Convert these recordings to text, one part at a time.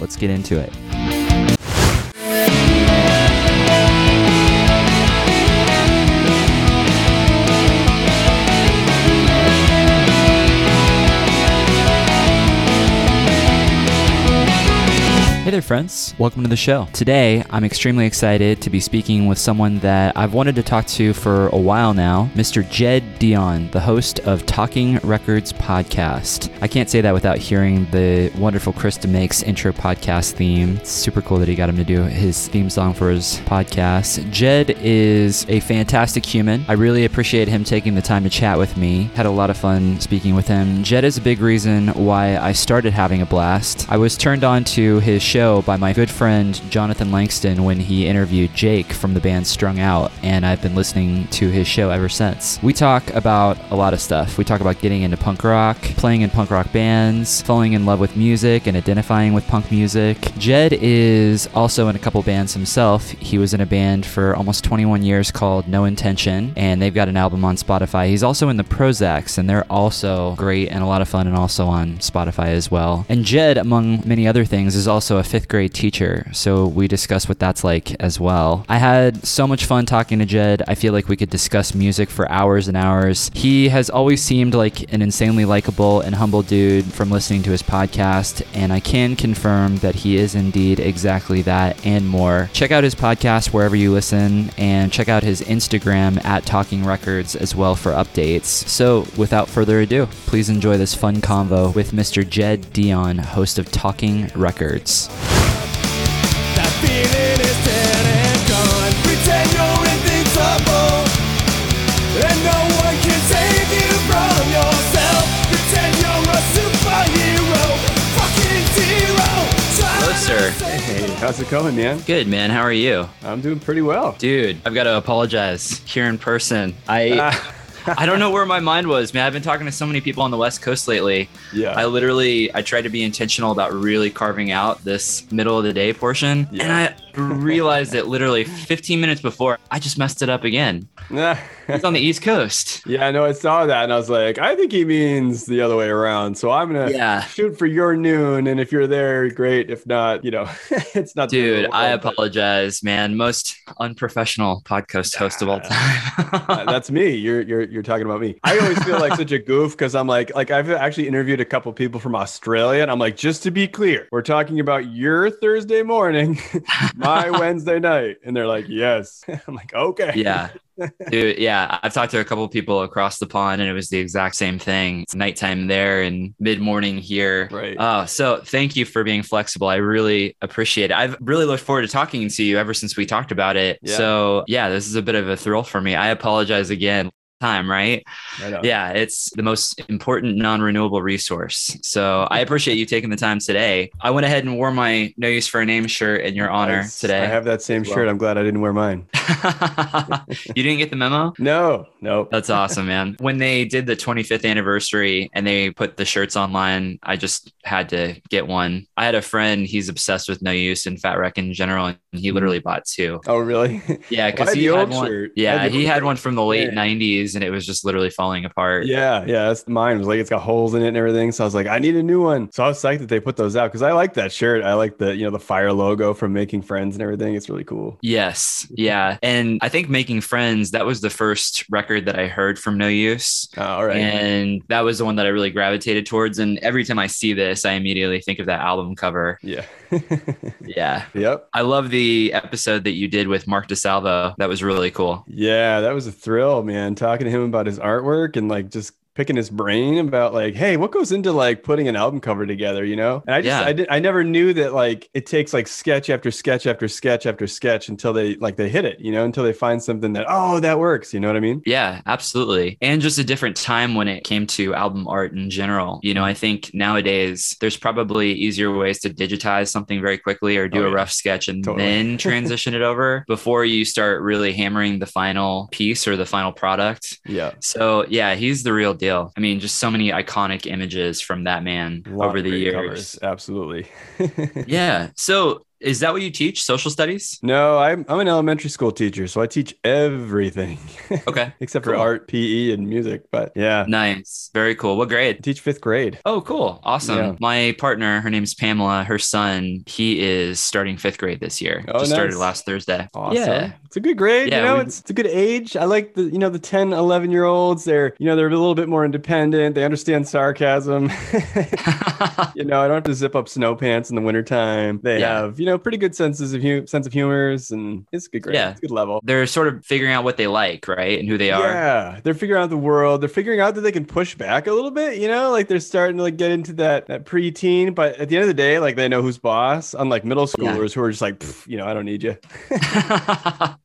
let's get into it. Friends. Welcome to the show. Today, I'm extremely excited to be speaking with someone that I've wanted to talk to for a while now, Mr. Jed Dion, the host of Talking Records podcast. I can't say that without hearing the wonderful Chris DeMakes intro podcast theme. It's super cool that he got him to do his theme song for his podcast. Jed is a fantastic human. I really appreciate him taking the time to chat with me. Had a lot of fun speaking with him. Jed is a big reason why I started having a blast. I was turned on to his show by my good friend Jonathan Langston when he interviewed Jake from the band Strung Out, and I've been listening to his show ever since. We talk about a lot of stuff. We talk about getting into punk rock, playing in punk rock bands, falling in love with music, and identifying with punk music. Jed is also in a couple bands himself. He was in a band for almost 21 years called No Intention, and they've got an album on Spotify. He's also in the Prozacs, and they're also great and a lot of fun, and also on Spotify as well. And Jed, among many other things, is also a fifth grade teacher, so we discussed what that's like as well. I had so much fun talking to Jed. I feel like we could discuss music for hours and hours. He has always seemed like an insanely likable and humble dude from listening to his podcast, and I can confirm that he is indeed exactly that and more. Check out his podcast wherever you listen, and check out his Instagram at Talking Records as well for updates. So, without further ado, please enjoy this fun convo with Mr. Jed Dion, host of Talking Records. How's it going, man? Good, man. How are you? I'm doing pretty well. Dude, I've got to apologize here in person. I. Ah. I don't know where my mind was, man. I've been talking to so many people on the West Coast lately. Yeah. I literally I tried to be intentional about really carving out this middle of the day portion. Yeah. And I realized that literally 15 minutes before, I just messed it up again. Yeah. He's on the East Coast. Yeah, I know. I saw that and I was like, I think he means the other way around. So I'm gonna yeah. shoot for your noon. And if you're there, great. If not, you know, it's not. Dude, I apologize, man. Most unprofessional podcast host of all time. that's me. You're you're you're talking about me. I always feel like such a goof because I'm like like I've actually interviewed a couple people from Australia, and I'm like, just to be clear, we're talking about your Thursday morning my Wednesday night. And they're like, yes. I'm like, okay. Yeah. Dude, yeah. I've talked to a couple people across the pond and it was the exact same thing. It's nighttime there and mid morning here. Right. Oh, so thank you for being flexible. I really appreciate it. I've really looked forward to talking to you ever since we talked about it. Yeah. So, yeah, this is a bit of a thrill for me. I apologize again time, right? Yeah, it's the most important non-renewable resource. So I appreciate you taking the time today. I went ahead and wore my No Use for a Name shirt in your honor nice. today. I have that same well. shirt. I'm glad I didn't wear mine. you didn't get the memo? No, no. That's awesome, man. When they did the 25th anniversary and they put the shirts online, I just had to get one. I had a friend, he's obsessed with No Use and Fat Wreck in general, and he mm-hmm. literally bought two. Oh, really? Yeah, because he had one. Shirt. Yeah, he had one from the late yeah. 90s and it was just literally falling apart. Yeah, yeah, that's mine. It was like it's got holes in it and everything. So I was like, I need a new one. So I was psyched that they put those out because I like that shirt. I like the you know the fire logo from Making Friends and everything. It's really cool. Yes, yeah, and I think Making Friends that was the first record that I heard from No Use. Oh, all right, and that was the one that I really gravitated towards. And every time I see this, I immediately think of that album cover. Yeah. yeah. Yep. I love the episode that you did with Mark DeSalvo. That was really cool. Yeah, that was a thrill, man. Talking to him about his artwork and like just picking his brain about like, hey, what goes into like putting an album cover together, you know? And I just Yeah. I did I never knew that like it takes like sketch after sketch after sketch after sketch until they like they hit it, you know, until they find something that oh that works, you know what I mean? Yeah, absolutely. And just a different time when it came to album art in general. You know, I think nowadays there's probably easier ways to digitize something very quickly or do Oh, a yeah. rough sketch and Totally. then transition it over before you start really hammering the final piece or the final product. Yeah. So, yeah, he's the real deal. I mean, just so many iconic images from that man over the years. covers, Absolutely. Yeah. So, is that what you teach? Social studies? No, I'm I'm an elementary school teacher, so I teach everything Okay. except for art, PE, and music. But yeah, Nice. Very cool. What grade? I teach fifth grade. Oh, cool. Awesome. Yeah. My partner, her name's Pamela. Her son, he is starting fifth grade this year. Oh, Just started last Thursday. Awesome. Yeah. It's a good grade. Yeah, you know, we- it's, it's a good age. I like the, you know, the 10, 11 year olds. They're, you know, they're a little bit more independent. They understand sarcasm. you know, I don't have to zip up snow pants in the wintertime. They Yeah. have, you know, pretty good senses of hu- sense of humors and it's a good grade. Yeah. It's a good level. They're sort of figuring out what they like, right? And who they are. Yeah, they're figuring out the world. They're figuring out that they can push back a little bit. You know, like they're starting to like get into that that preteen. But at the end of the day, like they know who's boss. Unlike middle Yeah. schoolers who are just like, you know, I don't need you.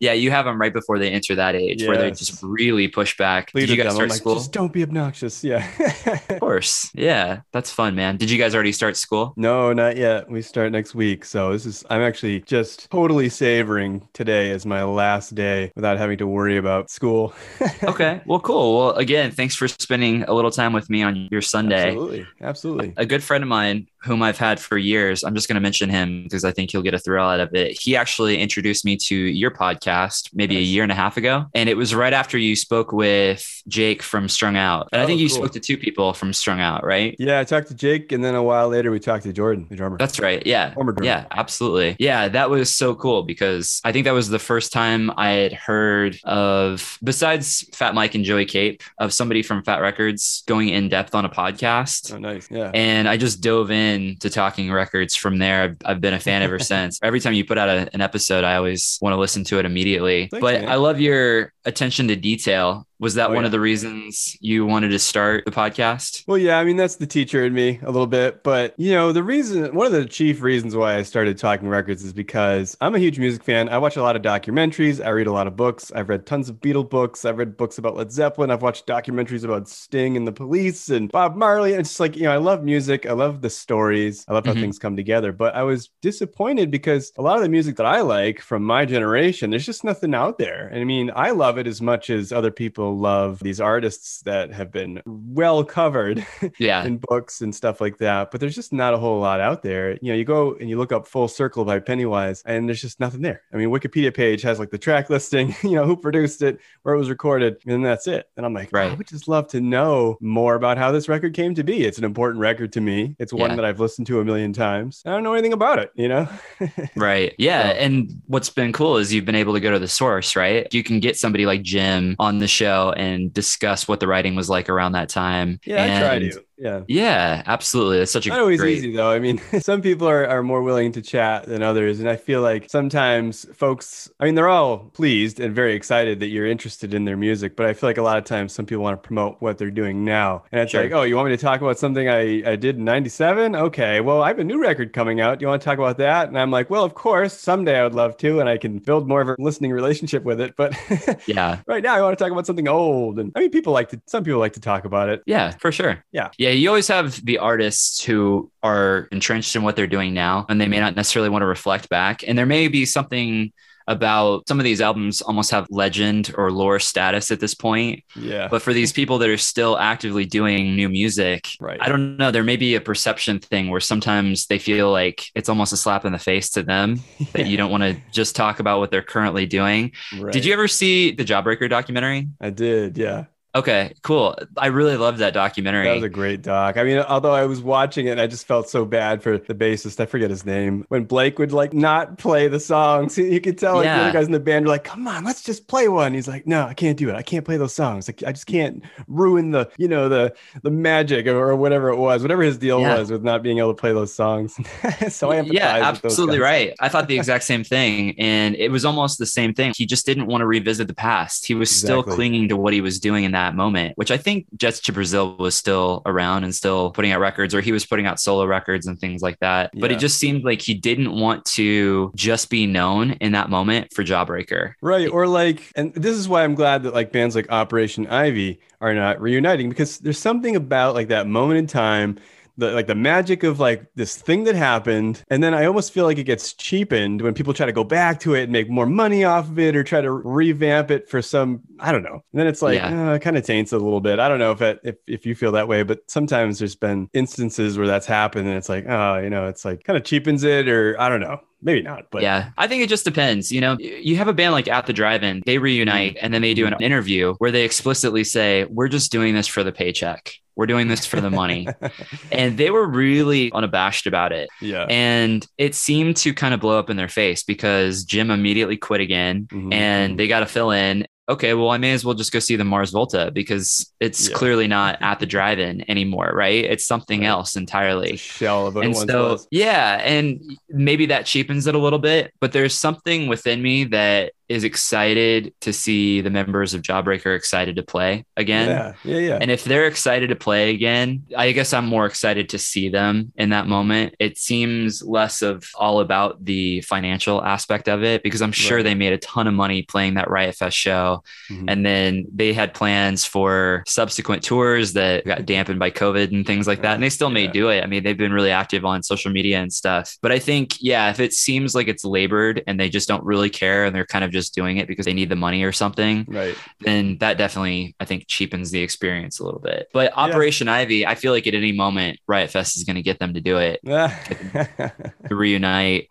yeah, you have them right before they enter that age where they Yes. just really push back. Plead Did you guys them. Start like, school? Just don't be obnoxious. Yeah. Of course. Yeah, that's fun, man. Did you guys already start school? No, not yet. We start next week. So this is I'm actually just totally savoring today as my last day without having to worry about school. Okay. Well, cool. Well, again, thanks for spending a little time with me on your Sunday. Absolutely. Absolutely. a good friend of mine whom I've had for years. I'm just going to mention him because I think he'll get a thrill out of it. He actually introduced me to your podcast maybe a year and a half ago. And it was right after you spoke with Jake from Strung Out. And I Oh, think you cool. spoke to two people from Strung Out, right? Yeah, I talked to Jake and then a while later we talked to Jordan, the drummer. That's right. Yeah. Former drummer. Yeah, absolutely. Yeah, that was so cool because I think that was the first time I had heard of, besides Fat Mike and Joey Cape, of somebody from Fat Records going in depth on a podcast. Oh, nice. Yeah. And I just dove in to Talking Records from there. I've, I've been a fan ever since. Every time you put out a, an episode, I always want to listen to it immediately. Thanks, but man. I love your attention to detail. Was that Oh, one yeah. of the reasons you wanted to start the podcast? Well, yeah, I mean, that's the teacher in me a little bit. But, you know, the reason, one of the chief reasons why I started talking records is because I'm a huge music fan. I watch a lot of documentaries. I read a lot of books. I've read tons of Beatle books. I've read books about Led Zeppelin. I've watched documentaries about Sting and the police and Bob Marley. And it's just like, you know, I love music. I love the stories. I love how Mhm. things come together. But I was disappointed because a lot of the music that I like from my generation, there's just nothing out there. And I mean, I love it as much as other people love these artists that have been well covered Yeah. in books and stuff like that. But there's just not a whole lot out there. You know, you go and you look up Full Circle by Pennywise, and there's just nothing there. I mean, Wikipedia page has like the track listing, you know, who produced it, where it was recorded, and that's it. And I'm like, Right. I would just love to know more about how this record came to be. It's an important record to me. It's one Yeah. that I've listened to a million times. I don't know anything about it, you know? Right. Yeah. So- And what's been cool is you've been able to go to the source, right? You can get somebody like Jim on the show and discuss what the writing was like around that time. yeah, I try to. Yeah. Yeah, absolutely. It's such a Not always great. easy though. I mean, some people are, are more willing to chat than others. And I feel like sometimes folks, I mean, they're all pleased and very excited that you're interested in their music. But I feel like a lot of times some people want to promote what they're doing now. And it's Sure. like, oh, you want me to talk about something I, I did in 97? Okay, well, I have a new record coming out. Do you want to talk about that? And I'm like, well, of course, someday I would love to. And I can build more of a listening relationship with it. But Yeah. right now I want to talk about something old. And I mean, people like to, some people like to talk about it. Yeah, for sure. Yeah. Yeah. You always have the artists who are entrenched in what they're doing now, and they may not necessarily want to reflect back. And there may be something about some of these albums almost have legend or lore status at this point. Yeah. But for these people that are still actively doing new music, Right. I don't know. There may be a perception thing where sometimes they feel like it's almost a slap in the face to them that you don't want to just talk about what they're currently doing. Right. Did you ever see the Jawbreaker documentary? I did. Yeah. Okay, cool. I really loved that documentary. That was a great doc. I mean, although I was watching it, I just felt so bad for the bassist. I forget his name. When Blake would like not play the songs, you could tell like the other guys in the band were like, "Come on, let's just play one." He's like, "No, I can't do it. I can't play those songs. Like, I just can't ruin the, you know, the the magic or, or whatever it was, whatever his deal Yeah. was with not being able to play those songs." so I empathize yeah, with those absolutely right. I thought the exact same thing. And it was almost the same thing. He just didn't want to revisit the past. He was still clinging to what he was doing in that moment, which I think Jets to Brazil was still around and still putting out records, or he was putting out solo records and things like that. But it just seemed like he didn't want to just be known in that moment for Jawbreaker. Right. Or like, and this is why I'm glad that like bands like Operation Ivy are not reuniting because there's something about like that moment in time, the like the magic of like this thing that happened. And then I almost feel like it gets cheapened when people try to go back to it and make more money off of it or try to revamp it for some, I don't know. And then it's like, Yeah. uh, it kind of taints it a little bit. I don't know if it, if, if you feel that way, but sometimes there's been instances where that's happened and it's like, oh, you know, it's like kind of cheapens it or I don't know. Maybe not, but yeah, I think it just depends. You know, you have a band like At the Drive-In, they reunite and then they do an interview where they explicitly say, "We're just doing this for the paycheck. We're doing this for the money." and they were really unabashed about it. yeah. And it seemed to kind of blow up in their face because Jim immediately quit again Mhm. and they got to fill in. Okay, well, I may as well just go see the Mars Volta because it's Yeah. clearly not at the drive in anymore, right? It's something Right. else entirely. Shell of And so, was. yeah, and maybe that cheapens it a little bit, but there's something within me that is excited to see the members of Jawbreaker excited to play again. Yeah, yeah, yeah. And if they're excited to play again, I guess I'm more excited to see them in that moment. It seems less of all about the financial aspect of it because I'm sure Right. they made a ton of money playing that Riot Fest show. Mhm. And then they had plans for subsequent tours that got dampened by COVID and things like that. And they still may Yeah. do it. I mean, they've been really active on social media and stuff. But I think, yeah, if it seems like it's labored and they just don't really care and they're kind of just doing it because they need the money or something, right. then that definitely I think cheapens the experience a little bit. But Operation Ivy, I feel like at any moment Riot Fest is going to get them to do it, to reunite.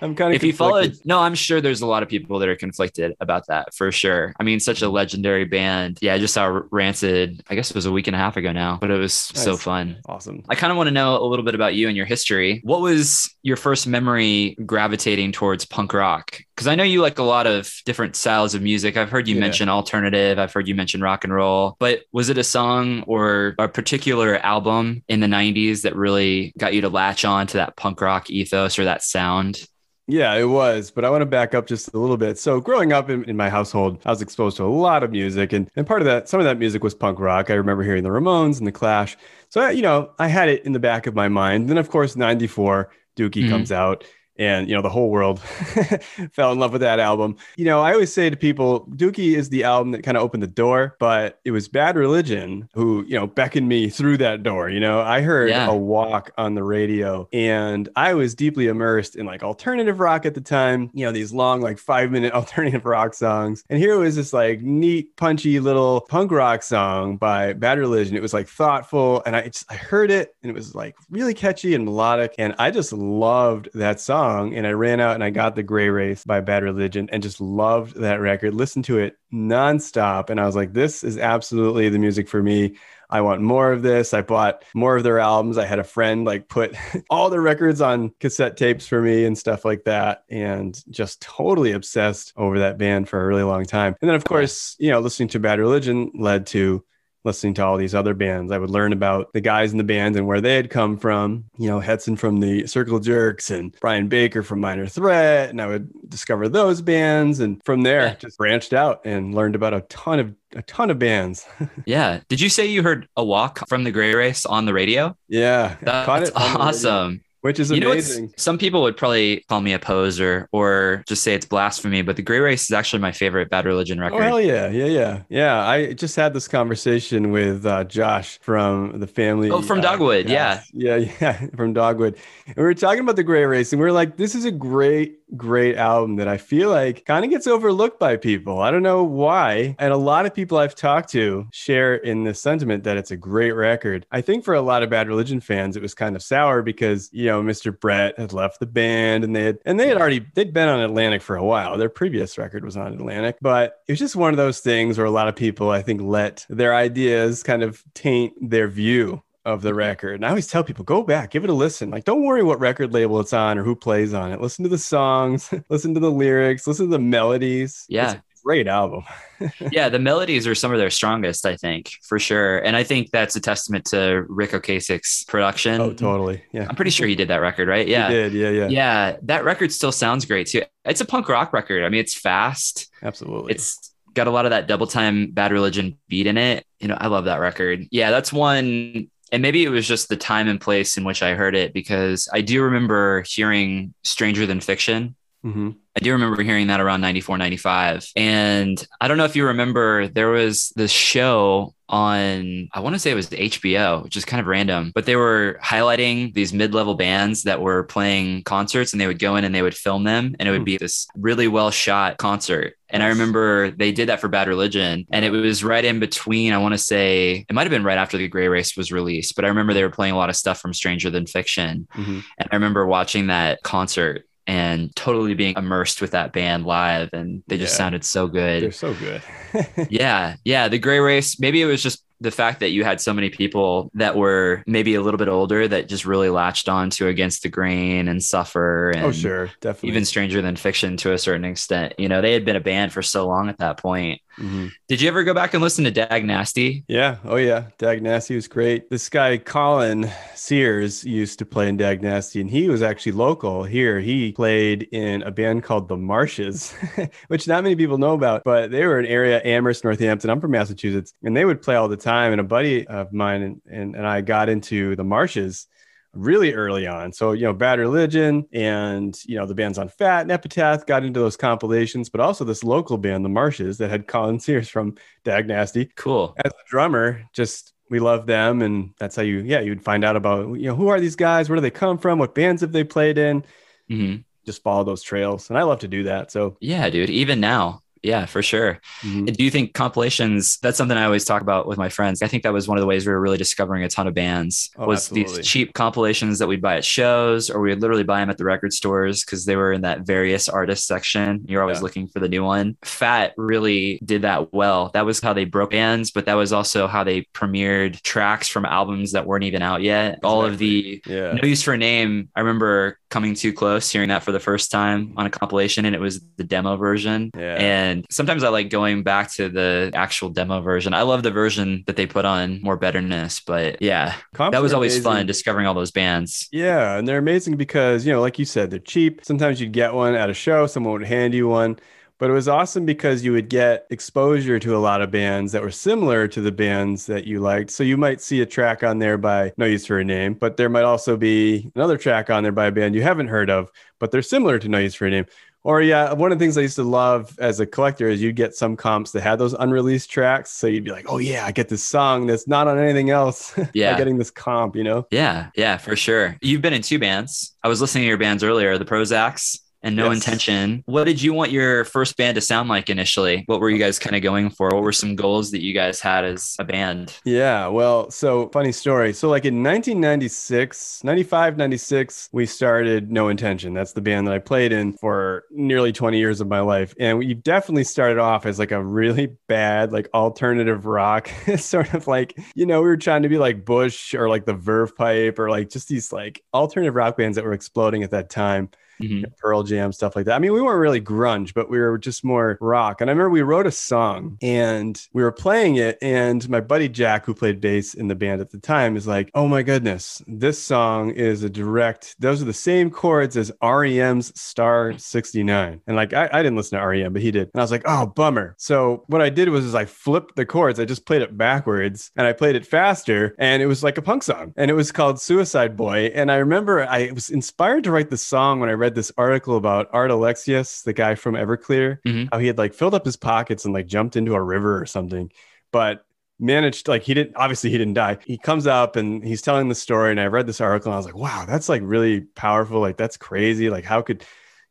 I'm kind of If you follow, no, I'm sure there's a lot of people that are conflicted about that for sure. I mean, such a mm-hmm. legendary band. Yeah, I just saw Rancid. I guess it was a week and a half ago now, but it was so fun. awesome. I kind of want to know a little bit about you and your history. What was your first memory gravitating towards punk rock? Because I know you like a lot of different styles of music. I've heard you Yeah. mention alternative, I've heard you mention rock and roll, but was it a song or a particular album in the 90s that really got you to latch on to that punk rock ethos or that sound? Yeah, it was. But I want to back up just a little bit. So, growing up in, in my household, I was exposed to a lot of music. And, and part of that, some of that music was punk rock. I remember hearing the Ramones and the Clash. So, I, you know, I had it in the back of my mind. Then, of course, 94, Dookie Mhm. comes out. And, you know, the whole world fell in love with that album. You know, I always say to people, Dookie is the album that kind of opened the door, but it was Bad Religion who, you know, beckoned me through that door. You know, I heard Yeah. a walk on the radio and I was deeply immersed in like alternative rock at the time, you know, these long, like five minute alternative rock songs. And here was this like neat, punchy little punk rock song by Bad Religion. It was like thoughtful and I just, I heard it and it was like really catchy and melodic. And I just loved that song. And I ran out and I got the Gray Race by Bad Religion and just loved that record, listened to it nonstop. And I was like, this is absolutely the music for me. I want more of this. I bought more of their albums. I had a friend like put all the records on cassette tapes for me and stuff like that. And just totally obsessed over that band for a really long time. And then, of course, you know, listening to Bad Religion led to listening to all these other bands. I would learn about the guys in the band and where they had come from. You know, Hetson from the Circle Jerks and Brian Baker from Minor Threat. And I would discover those bands. And from there, Yeah. just branched out and learned about a ton of a ton of bands. Yeah. Did you say you heard a walk from the Gray Race on the radio? yeah. That's Caught it on radio, awesome. Which is You amazing. some people would probably call me a poser or just say it's blasphemy, but the Gray Race is actually my favorite Bad Religion record. Oh hell yeah, yeah, yeah, yeah! I just had this conversation with uh, Josh from the family. Oh, from uh, Dogwood, cast. yeah, yeah, from Dogwood. And we were talking about the Gray Race, and we are like, "This is a great, great album that I feel like kind of gets overlooked by people. I don't know why." And a lot of people I've talked to share in the sentiment that it's a great record. I think for a lot of Bad Religion fans, it was kind of sour because you know Mr. Brett had left the band, and they had and they had already they'd been on Atlantic for a while. Their previous record was on Atlantic, but it was just one of those things where a lot of people I think let their ideas kind of taint their view of the mm-hmm. record. And I always tell people, go back, give it a listen. Like, don't worry what record label it's on or who plays on it. Listen to the songs, listen to the lyrics, listen to the melodies. Yeah. It's great album. yeah, the melodies are some of their strongest, I think, for sure. And I think that's a testament to Ric Ocasek's production. Oh, totally. Yeah. I'm pretty sure he did that record, right? He Yeah. did. Yeah. Yeah. Yeah, that record still sounds great too. It's a punk rock record. I mean, it's fast. Absolutely. It's got a lot of that double time bad religion beat in it. You know, I love that record. Yeah, that's one and maybe it was just the time and place in which I heard it because I do remember hearing Stranger Than Fiction. Mm-hmm. I do remember hearing that around 94, 95. And I don't know if you remember, there was this show on, I want to say it was HBO, which is kind of random, but they were highlighting these mid level bands that were playing concerts and they would go in and they would film them. And it would hmm. be this really well shot concert. And I remember they did that for Bad Religion. And it was right in between, I want to say, it might have been right after The Gray Race was released, but I remember they were playing a lot of stuff from Stranger Than Fiction. Mm-hmm. And I remember watching that concert and totally being immersed with that band live and they just yeah. sounded so good. They're so good. yeah. Yeah. The Gray Race, maybe it was just the fact that you had so many people that were maybe a little bit older that just really latched on to Against the Grain and Suffer oh, and oh sure. Definitely. even Stranger Than Fiction to a certain extent. You know they had been a band for so long at that point. Mm-hmm. did you ever go back and listen to Dag Nasty? Yeah. Oh yeah. Dag Nasty was great. This guy Colin Sears used to play in Dag Nasty and he was actually local here. He played in a band called the Marshes which not many people know about but they were an area Amherst Northampton. I'm from Massachusetts and they would play all the time time, and a buddy of mine and, and, and I got into the marshes really early on. So, you know, Bad Religion and, you know, the bands on Fat and Epitaph got into those compilations, but also this local band, the Marshes, that had Colin Sears from Dag Nasty. Cool. As a drummer, just we love them. And that's how you, yeah, you'd find out about, you know, who are these guys? Where do they come from? What bands have they played in? Mm-hmm. Just follow those trails. And I love to do that. So, yeah, dude, even now, yeah, for sure. Mm-hmm. Do you think compilations? That's something I always talk about with my friends. I think that was one of the ways we were really discovering a ton of bands. Oh, was absolutely. these cheap compilations that we'd buy at shows, or we would literally buy them at the record stores because they were in that various artists section. You're always yeah. looking for the new one. Fat really did that well. That was how they broke bands, but that was also how they premiered tracks from albums that weren't even out yet. Exactly. All of the yeah. no use for a name. I remember coming too close, hearing that for the first time on a compilation, and it was the demo version. Yeah. And sometimes I like going back to the actual demo version. I love the version that they put on More Betterness, but yeah, Comps that was always amazing. fun discovering all those bands. Yeah, and they're amazing because you know, like you said, they're cheap. Sometimes you'd get one at a show, someone would hand you one. But it was awesome because you would get exposure to a lot of bands that were similar to the bands that you liked. So you might see a track on there by No Use for a Name, but there might also be another track on there by a band you haven't heard of, but they're similar to No Use for a Name. Or yeah, one of the things I used to love as a collector is you'd get some comps that had those unreleased tracks. So you'd be like, oh yeah, I get this song that's not on anything else. Yeah. getting this comp, you know? Yeah, yeah, for sure. You've been in two bands. I was listening to your bands earlier, the Prozacs and no yes. intention. What did you want your first band to sound like initially? What were you guys kind of going for? What were some goals that you guys had as a band? Yeah, well, so funny story. So, like in 1996, 95, 96, we started No Intention. That's the band that I played in for nearly 20 years of my life. And we definitely started off as like a really bad, like alternative rock, sort of like, you know, we were trying to be like Bush or like the Verve Pipe or like just these like alternative rock bands that were exploding at that time mm-hmm. Pearl Jam, stuff like that. I mean, we weren't really grunge, but we were just more rock. And I remember we wrote a song and we were playing it. And my buddy Jack, who played bass in the band at the time, is like, oh my goodness, this song is a direct, those are the same chords as REM's Star 69. And like, I, I didn't listen to REM, but he did. And I was like, oh, bummer. So what I did was is I flipped the chords. I just played it backwards and I played it faster. And it was like a punk song. And it was called Suicide Boy. And I remember I was inspired to write the song when I read read this article about Art Alexakis, the guy from Everclear, mm-hmm. how he had like filled up his pockets and like jumped into a river or something, but managed like he didn't obviously he didn't die. He comes up and he's telling the story, and I read this article and I was like, wow, that's like really powerful. Like that's crazy. Like how could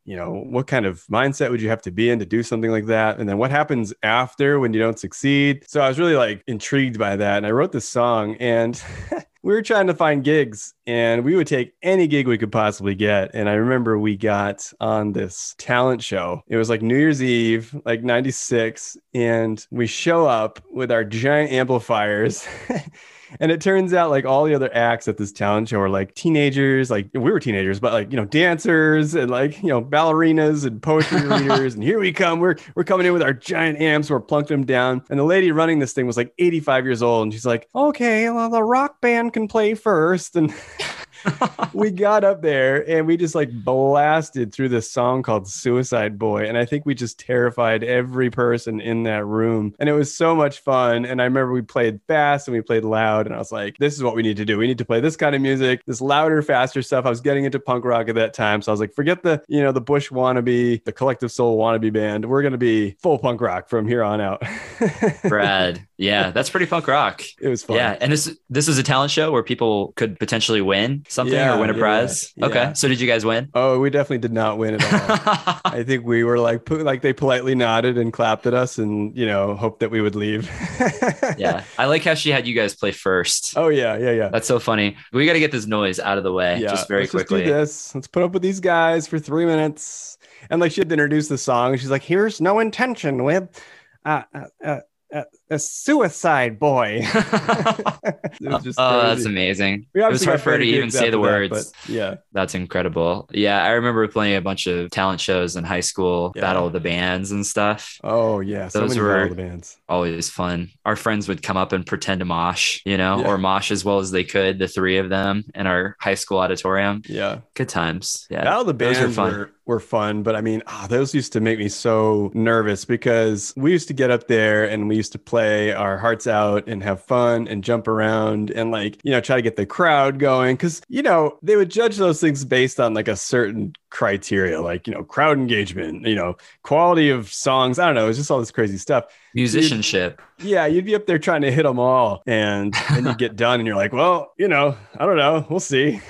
you know what kind of mindset would you have to be in to do something like that and then what happens after when you don't succeed so i was really like intrigued by that and i wrote this song and we were trying to find gigs and we would take any gig we could possibly get. And I remember we got on this talent show. It was like New Year's Eve, like 96. And we show up with our giant amplifiers. And it turns out like all the other acts at this talent show are like teenagers, like we were teenagers, but like, you know, dancers and like, you know, ballerinas and poetry readers. And here we come. We're we're coming in with our giant amps, we're plunking them down. And the lady running this thing was like 85 years old. And she's like, okay, well, the rock band can play first. And we got up there and we just like blasted through this song called Suicide Boy. And I think we just terrified every person in that room. And it was so much fun. And I remember we played fast and we played loud. And I was like, this is what we need to do. We need to play this kind of music, this louder, faster stuff. I was getting into punk rock at that time. So I was like, forget the, you know, the Bush wannabe, the collective soul wannabe band. We're going to be full punk rock from here on out. Brad. Yeah, that's pretty punk rock. It was fun. Yeah, and this this is a talent show where people could potentially win something Yeah, or win a yeah, prize. yeah. Okay, so did you guys win? Oh, we definitely did not win at all. I think we were like, like they politely nodded and clapped at us, and you know, hoped that we would leave. yeah, I like how she had you guys play first. Oh yeah, yeah, yeah. That's so funny. We got to get this noise out of the way just very Let's quickly. Just do this. Let's put up with these guys for three minutes. And like she had to introduce the song. She's like, "Here's no intention with uh, uh, uh, uh, a suicide boy." it was just oh, that's amazing. It was hard for her to even say the that, words. but yeah, That's incredible. Yeah, I remember playing a bunch of talent shows in high school, Yeah. Battle of the Bands and stuff. oh yeah, so Those many were- the bands. Always fun. Our friends would come up and pretend to mosh, you know, Yeah. or mosh as well as they could, the three of them in our high school auditorium. Yeah, Good times. Yeah. Battle of the bands were were, fun. were, fun, but I mean, ah, those used to make me so nervous because we used to get up there and we used to play our hearts out and have fun and jump around and like, you know, try to get the crowd going. Cause, you know, they would judge those things based on like a certain criteria, like, you know, crowd engagement, you know, quality of songs. I don't know. It's just all this crazy stuff. Musicianship. Yeah, you'd be up there trying to hit them all, and then you get done, and you're like, "Well, you know, I don't know. We'll see."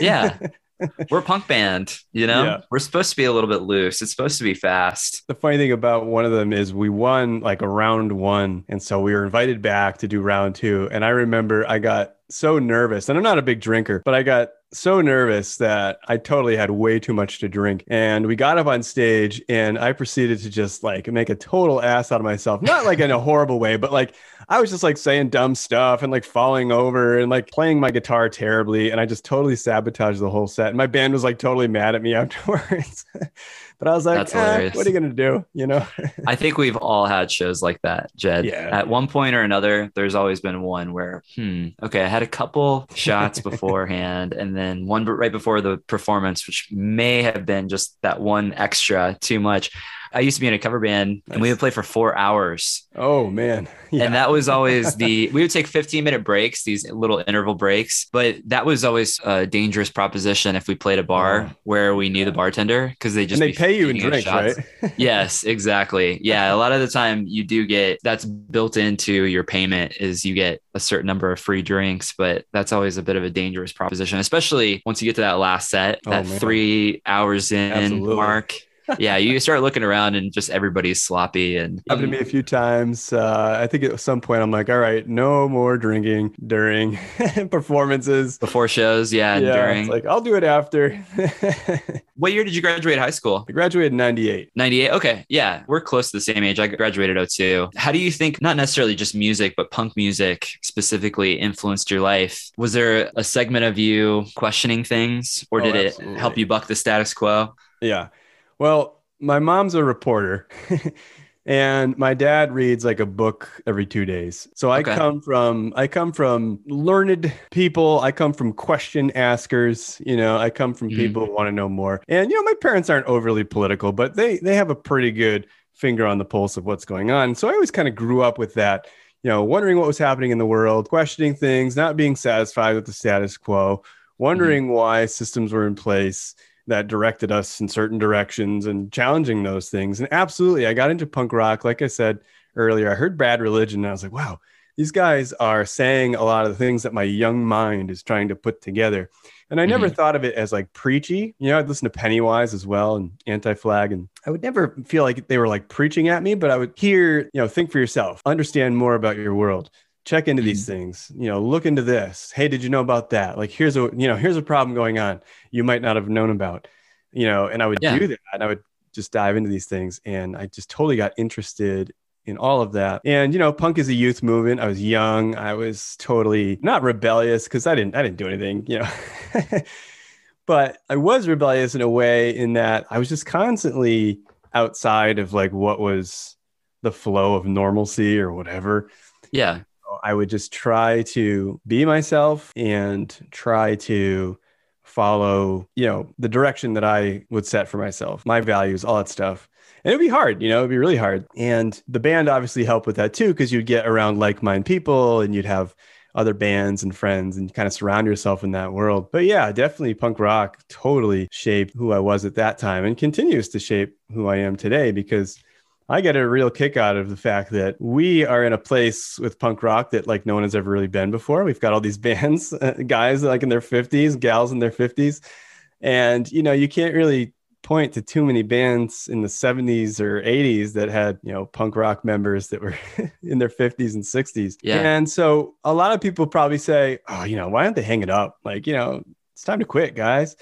Yeah. We're a punk band, you know? Yeah. We're supposed to be a little bit loose. It's supposed to be fast. The funny thing about one of them is we won like a round one. And so we were invited back to do round two. And I remember I got so nervous, and I'm not a big drinker, but I got so nervous that I totally had way too much to drink. And we got up on stage, and I proceeded to just like make a total ass out of myself. Not like in a horrible way, but like I was just like saying dumb stuff and like falling over and like playing my guitar terribly. And I just totally sabotaged the whole set. And my band was like totally mad at me afterwards. But I was like, "Eh, what are you going to do? You know? I think we've all had shows like that, Jed. Yeah. At one point or another, there's always been one where, hmm, okay, I had a couple shots beforehand, and then one right before the performance, which may have been just that one extra too much. I used to be in a cover band, and we would play for four hours. oh, man. Yeah. And that was always the we would take 15 minute breaks, these little interval breaks, but that was always a dangerous proposition if we played a bar where we knew the bartender because they just and they pay you in drinks, right? yes, exactly. Yeah, a lot of the time you do get that's built into your payment is you get a certain number of free drinks, but that's always a bit of a dangerous proposition, especially once you get to that last set, Oh, that man. three hours in Absolutely. mark. Yeah, you start looking around and just everybody's sloppy and happened to me a few times. Uh, I think at some point I'm like, all right, no more drinking during performances. before shows, yeah, and yeah, during. it's like I'll do it after. what year did you graduate high school? I graduated in '98. 98. Okay. Yeah. We're close to the same age. I graduated 02. How do you think, not necessarily just music, but punk music specifically influenced your life? Was there a segment of you questioning things or Oh, did it help you buck the status quo? Yeah. Well, my mom's a reporter. And my dad reads like a book every two days. So I Okay. come from I come from learned people. I come from question askers. You know, I come from Mhm. people who want to know more. And you know, my parents aren't overly political, but they they have a pretty good finger on the pulse of what's going on. So I always kind of grew up with that. You know, wondering what was happening in the world, questioning things, not being satisfied with the status quo, wondering why systems were in place that directed us in certain directions and challenging those things. And absolutely, I got into punk rock. Like I said earlier, I heard Bad Religion and I was like, wow, these guys are saying a lot of the things that my young mind is trying to put together. And I never mm-hmm. thought of it as like preachy. You know, I'd listen to Pennywise as well and Anti Flag. And I would never feel like they were like preaching at me, but I would hear, you know, think for yourself, understand more about your world check into these mm-hmm. things you know look into this. Hey did you know about that? Like here's a you know here's a problem going on you might not have known about you know and i would Yeah. do that and i would just dive into these things and i just totally got interested in all of that. And you know punk is a youth movement. I was young. I was totally not rebellious because i didn't i didn't do anything you know. But i was rebellious in a way in that i was just constantly outside of like what was the flow of normalcy or whatever. Yeah. I would just try to be myself and try to follow, you know, the direction that I would set for myself, my values, all that stuff. And it'd be hard, you know, it'd be really hard. And the band obviously helped with that too, because you'd get around like minded people and you'd have other bands and friends and kind of surround yourself in that world. But yeah, definitely punk rock totally shaped who I was at that time and continues to shape who I am today because I get a real kick out of the fact that we are in a place with punk rock that like no one has ever really been before. We've got all these bands, uh, guys like in their 50s, gals in their 50s. And you know, you can't really point to too many bands in the 70s or 80s that had, you know, punk rock members that were in their 50s and 60s. Yeah. And so a lot of people probably say, "Oh, you know, why don't they hang it up? Like, you know, it's time to quit, guys."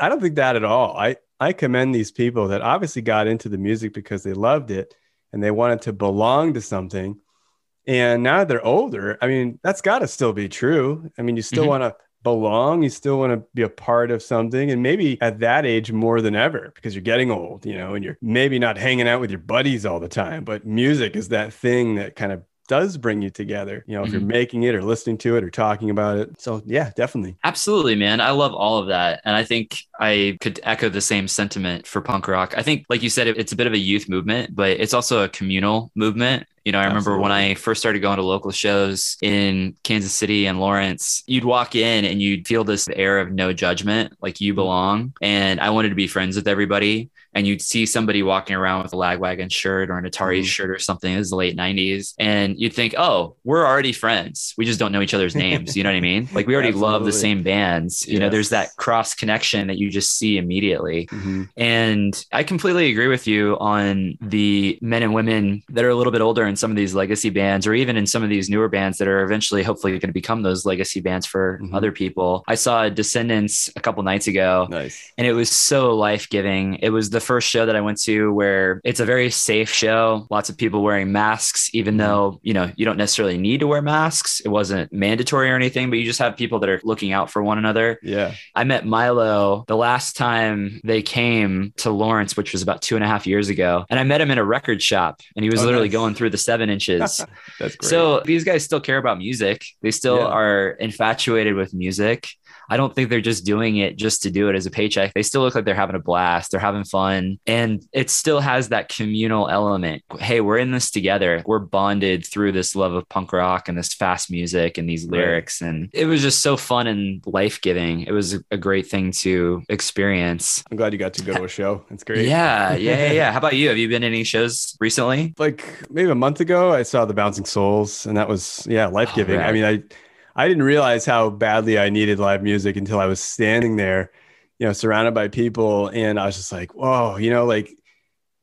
I don't think that at all. I I commend these people that obviously got into the music because they loved it and they wanted to belong to something. And now they're older, I mean, that's got to still be true. I mean, you still Mhm. want to belong, you still want to be a part of something. And maybe at that age more than ever because you're getting old, you know, and you're maybe not hanging out with your buddies all the time. But music is that thing that kind of does bring you together, you know, if you're Mhm. making it or listening to it or talking about it. So, yeah, definitely. Absolutely, man. I love all of that. And I think I could echo the same sentiment for punk rock. I think, like you said, it's a bit of a youth movement, but it's also a communal movement. You know, I remember when I first started going to local shows in Kansas City and Lawrence, you'd walk in and you'd feel this air of no judgment, like you belong. And I wanted to be friends with everybody. And you'd see somebody walking around with a Lagwagon shirt or an Atari Mhm. shirt or something. It was the late 90s. And you'd think, oh, we're already friends. We just don't know each other's names. You know what I mean? Like we already love the same bands. You know, there's that cross connection that you just see immediately. Mhm. And I completely agree with you on the men and women that are a little bit older in some of these legacy bands, or even in some of these newer bands that are eventually hopefully going to become those legacy bands for Mhm. other people. I saw Descendents a couple nights ago. Nice. And it was so life giving. It was the first show that I went to where it's a very safe show. Lots of people wearing masks, even Mhm. though, you know, you don't necessarily need to wear masks. It wasn't mandatory or anything, but you just have people that are looking out for one another. Yeah. I met Milo the last time they came to Lawrence, which was about two and a half years ago. And I met him in a record shop and he was Oh, literally nice. going through the seven inches. That's great. So these guys still care about music. They still Yeah. are infatuated with music. I don't think they're just doing it just to do it as a paycheck. They still look like they're having a blast. They're having fun. And it still has that communal element. Hey, we're in this together. We're bonded through this love of punk rock and this fast music and these Right. lyrics. And it was just so fun and life giving. It was a great thing to experience. I'm glad you got to go to a show. It's great. Yeah, yeah, yeah, yeah. How about you? Have you been to any shows recently? like maybe a month ago i saw the bouncing souls and that was yeah life-giving i mean i i didn't realize how badly i needed live music until i was standing there you know surrounded by people. And i was just like whoa you know like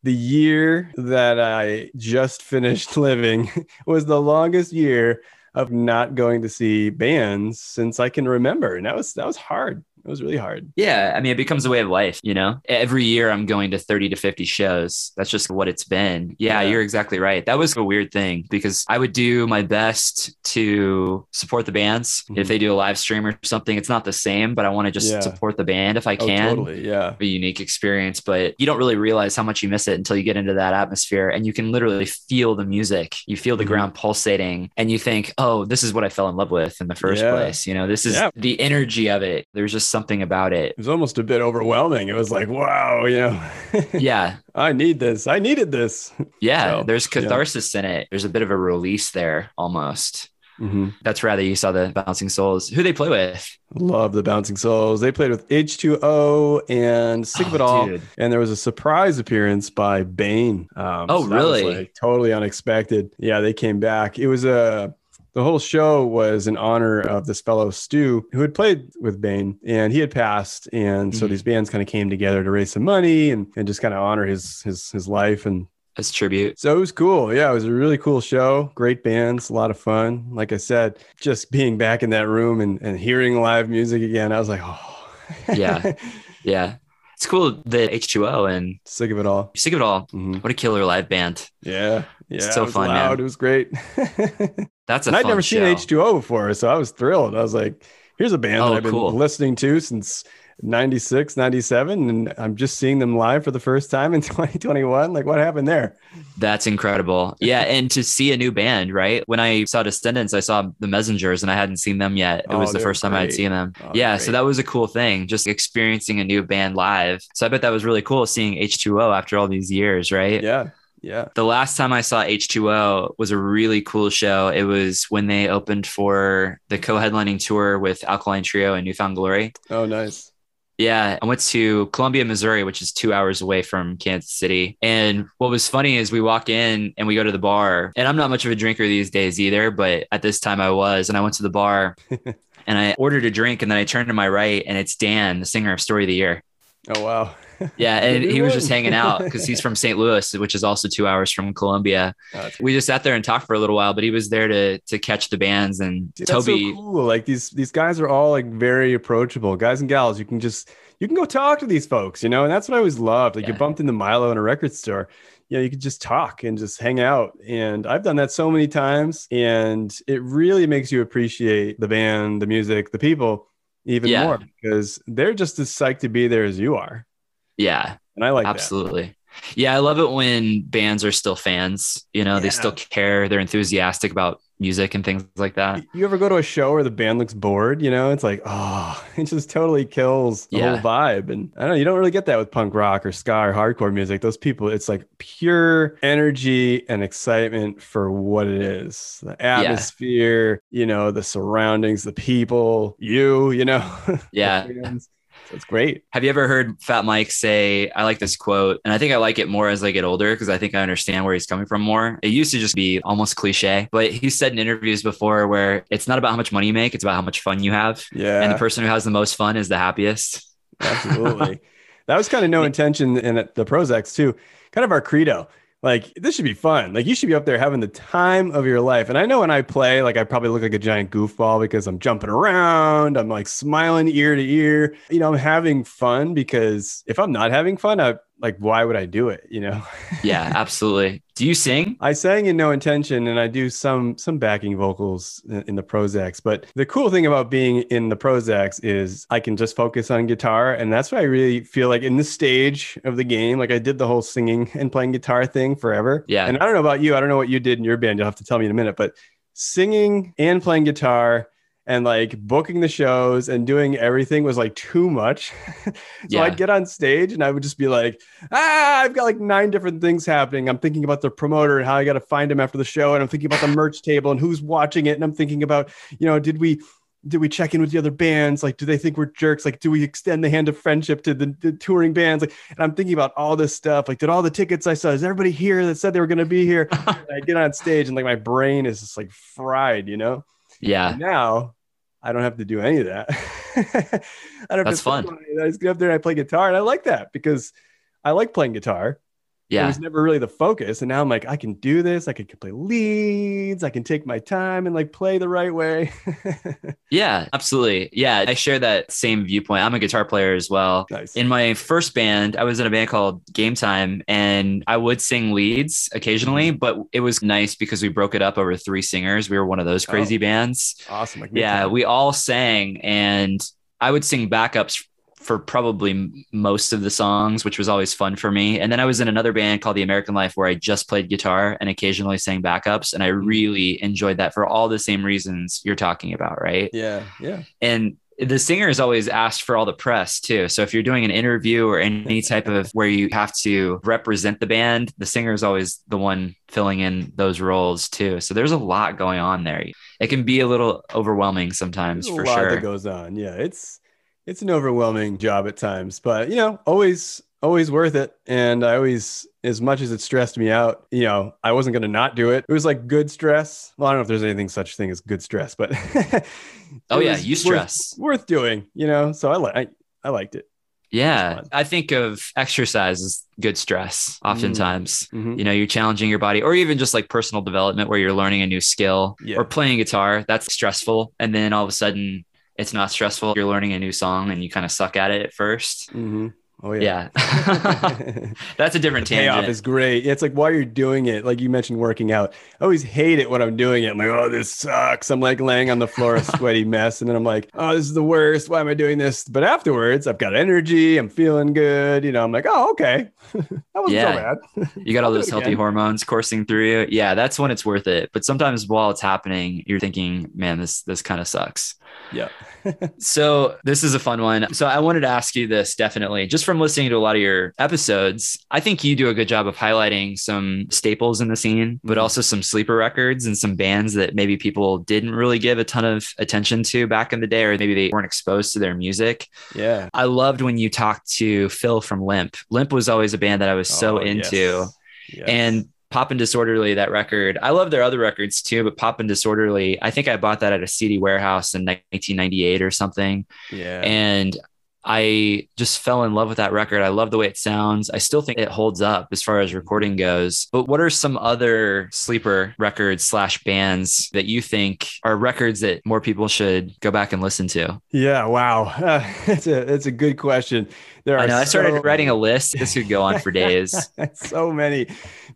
the year that i just finished living was the longest year of not going to see bands since i can remember. And that was that was hard it was really hard Yeah, I mean, it becomes a way of life, you know? Every year I'm going to 30 to 50 shows. That's just what it's been. Yeah, Yeah. you're exactly right. That was a weird thing because I would do my best to support the bands. Mhm. If they do a live stream or something, it's not the same, but I want to just Yeah. support the band if I oh can. totally yeah A unique experience, but you don't really realize how much you miss it until you get into that atmosphere and you can literally feel the music. You feel the Mhm. ground pulsating and you think, oh, this is what I fell in love with in the first Yeah. place. You know, this is the energy of it. There's just something about it. it was almost a bit overwhelming it was like wow you know Yeah. I need this. I needed this. Yeah. So, there's yeah. catharsis in it. There's a bit of a release there almost. Mhm. That's rather you saw the bouncing souls. Who they play with? Love the Bouncing Souls. They played with H2O and Sick of Oh, It All. dude. And there was a surprise appearance by Bane. Um, Oh, was, really? like, totally unexpected. Yeah, they came back. It was a. The whole show was in honor of this fellow Stu who had played with Bane and he had passed. And so Mhm. these bands kind of came together to raise some money and, and just kind of honor his his his life. And As tribute. so it was cool. Yeah, it was a really cool show. Great bands, a lot of fun. Like I said, just being back in that room and, and hearing live music again, I was like, oh, Yeah. Yeah. It's cool that H2O and sick of it all. Sick of It All. Mhm. What a killer live band. Yeah, yeah, so it was fun, loud. man. It was great. That's a and I'd never show. seen H2O before, so I was thrilled. I was like, here's a band Oh, that I've been cool. listening to since 96, 97, and I'm just seeing them live for the first time in 2021. Like, what happened there? That's incredible. Yeah. and to see a new band, right? When I saw descendents I saw the Messengers and I hadn't seen them yet. It Oh, was the first time I'd seen them. Oh, yeah. great. So that was a cool thing, just experiencing a new band live. So I bet that was really cool seeing H2O after all these years, right? Yeah. Yeah. The last time I saw H2O was a really cool show. It was when they opened for the co headlining tour with Alkaline Trio and New Found Glory. Oh, nice. Yeah, I went to Columbia, Missouri, which is two hours away from Kansas City. And what was funny is we walk in and we go to the bar. And I'm not much of a drinker these days either, but at this time I was. And I went to the bar and I ordered a drink. And then I turned to my right and it's Dan, the singer of Story of the Year. Oh, wow. Yeah. And he was just hanging out because he's from St. Louis, which is also two hours from Columbia. Oh, We just sat there and talked for a little while, but he was there to to catch the bands. And Dude, Toby, so cool. Like these these guys are all like very approachable guys and gals. You can just you can go talk to these folks, you know, and that's what I always loved. Like you bumped into Milo in a record store, you know, you could just talk and just hang out. And I've done that so many times, and it really makes you appreciate the band, the music, the people even Yeah. more because they're just as psyched to be there as you are. Yeah, And I like that. Absolutely. Yeah, I love it when bands are still fans. You know, they still care. They're enthusiastic about music and things like that. You ever go to a show where the band looks bored? You know, it's like, oh, it just totally kills the Yeah. whole vibe. And I don't know, you don't really get that with punk rock or ska or hardcore music. Those people, it's like pure energy and excitement for what it is the atmosphere, you know, the surroundings, the people, you, you know. Yeah. It's great. Have you ever heard Fat Mike say, I like this quote, and I think I like it more as I get older because I think I understand where he's coming from more. It used to just be almost cliche, but he said in interviews before where it's not about how much money you make, it's about how much fun you have. Yeah. And the person who has the most fun is the happiest. Absolutely. that was kind of no intention in the Prozacs too. Kind of our credo. Like this should be fun. Like you should be up there having the time of your life. And I know when I play, like I probably look like a giant goofball because I'm jumping around. I'm like smiling ear to ear. You know, I'm having fun because if I'm not having fun, I like why would I do it? You know. Yeah, absolutely. Do you sing? I sang in no intention and I do some some backing vocals in, in the Prozacs. But the cool thing about being in the Prozacs is I can just focus on guitar. And that's why I really feel like in this stage of the game, like I did the whole singing and playing guitar thing forever. Yeah. And I don't know about you. I don't know what you did in your band. You'll have to tell me in a minute. But singing and playing guitar and like booking the shows and doing everything was like too much. so Yeah. I'd get on stage and I would just be like, ah, I've got like nine different things happening. I'm thinking about the promoter and how I got to find him after the show. And I'm thinking about the merch table and who's watching it. And I'm thinking about, you know, did we, did we check in with the other bands? Like, do they think we're jerks? Like, do we extend the hand of friendship to the, the touring bands? Like, and I'm thinking about all this stuff. Like, did all the tickets I saw, is everybody here that said they were going to be here? And I get on stage and like my brain is just like fried, you know? Yeah. And now I don't have to do any of that. I don't have That's to fun. think about it. I just get up there and I play guitar, and I like that because I like playing guitar. It was never really the focus, and now I'm like, I can do this. I can play leads. I can take my time and like play the right way. Yeah, absolutely. Yeah, I share that same viewpoint. I'm a guitar player as well. nice. In my first band, I was in a band called Game Time and I would sing leads occasionally, mm-hmm. but it was nice because we broke it up over three singers. We were one of those oh. crazy Oh. bands. awesome. Like Yeah, we all sang and I would sing backups for probably most of the songs, which was always fun for me. And then I was in another band called The American Life where I just played guitar and occasionally sang backups. And I Mm-hmm. really enjoyed that for all the same reasons you're talking about, right? yeah, yeah, and the singer is always asked for all the press too. So if you're doing an interview or any type of where you have to represent the band, the singer is always the one filling in those roles too. So there's a lot going on there. It can be a little overwhelming sometimes There's for a lot sure. that goes on. Yeah, it's it's an overwhelming job at times, but you know, always always worth it. And I always, as much as it stressed me out, you know, I wasn't going to not do it. It was like good stress. Well, I don't know if there's anything such thing as good stress, but Oh, yeah, you stress. worth, doing. You know, so I like I, I liked it. yeah. I think of exercise as good stress oftentimes. Mhm. You know, you're challenging your body, or even just like personal development where you're learning a new skill Yeah. or playing guitar. That's stressful. And then all of a sudden, it's not stressful. You're learning a new song and you kind of suck at it at 1st Mhm. Oh yeah. Yeah. That's a different The payoff is great. It's like while you're doing it, like you mentioned working out. I always hate it when I'm doing it. I'm like, oh, this sucks. I'm like laying on the floor, a sweaty mess. And then I'm like, oh, this is the worst. Why am I doing this? But afterwards, I've got energy. I'm feeling good. You know, I'm like, oh, okay. that wasn't Yeah. so bad. You got all those healthy hormones coursing through you. Yeah, that's when it's worth it. But sometimes while it's happening, you're thinking, man, this this kind of sucks. Yeah. So this is a fun one. So I wanted to ask you this definitely, just from listening to a lot of your episodes. I think you do a good job of highlighting some staples in the scene, but Mhm. also some sleeper records and some bands that maybe people didn't really give a ton of attention to back in the day, or maybe they weren't exposed to their music. Yeah. I loved when you talked to Phil from Limp. Limp was always a band that I was so Oh, into. yes. Yes. And Pop and Disorderly, that record, I love their other records too, but Pop and Disorderly, I think I bought that at a CD warehouse in 1998 or something. yeah. And I just fell in love with that record. I love the way it sounds. I still think it holds up as far as recording goes. But what are some other sleeper records slash bands that you think are records that more people should go back and listen to? yeah. Wow. Uh, it's a it's a good question. There are I know I started so- writing a list. This could go on for days. so many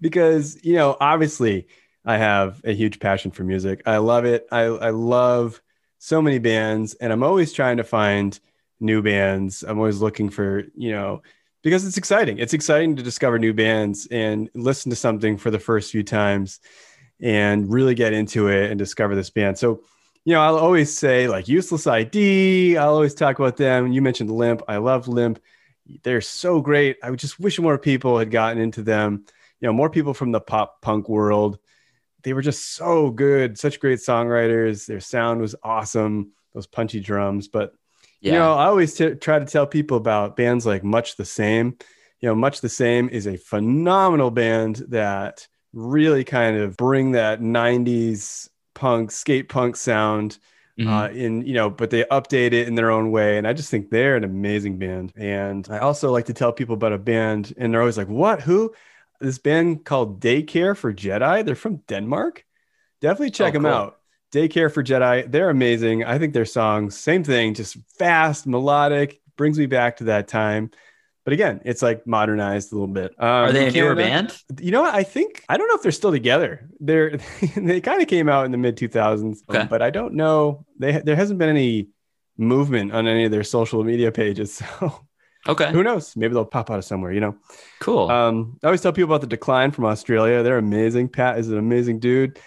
because you know obviously i have a huge passion for music i love it i, I love so many bands and i'm always trying to find new bands i'm always looking for you know because it's exciting it's exciting to discover new bands and listen to something for the first few times and really get into it and discover this band so you know i'll always say like useless id i'll always talk about them you mentioned limp i love limp they're so great. I would just wish more people had gotten into them. You know, more people from the pop punk world. They were just so good, such great songwriters. Their sound was awesome. Those punchy drums. But Yeah. you know, I always t- try to tell people about bands like Much the Same. You know, Much the Same is a phenomenal band that really kind of bring that 90s punk, skate punk sound Mhm. uh, in you know, but they update it in their own way, and I just think they're an amazing band. And I also like to tell people about a band, and they're always like, "What? Who?" This band called Daycare for Jedi. They're from Denmark. Definitely check Oh, them cool. out. Daycare for Jedi. They're amazing. I think their songs, same thing, just fast, melodic, brings me back to that time. But again, it's like modernized a little bit. Um, Are they a in newer band? you know what? I think I don't know if they're still together. They're they kind of came out in the mid 2000s, Okay. but I don't know. They there hasn't been any movement on any of their social media pages. So Okay. who knows? Maybe they'll pop out of somewhere. You know. Cool. Um, I always tell people about the Decline from Australia. They're amazing. Pat is an amazing dude.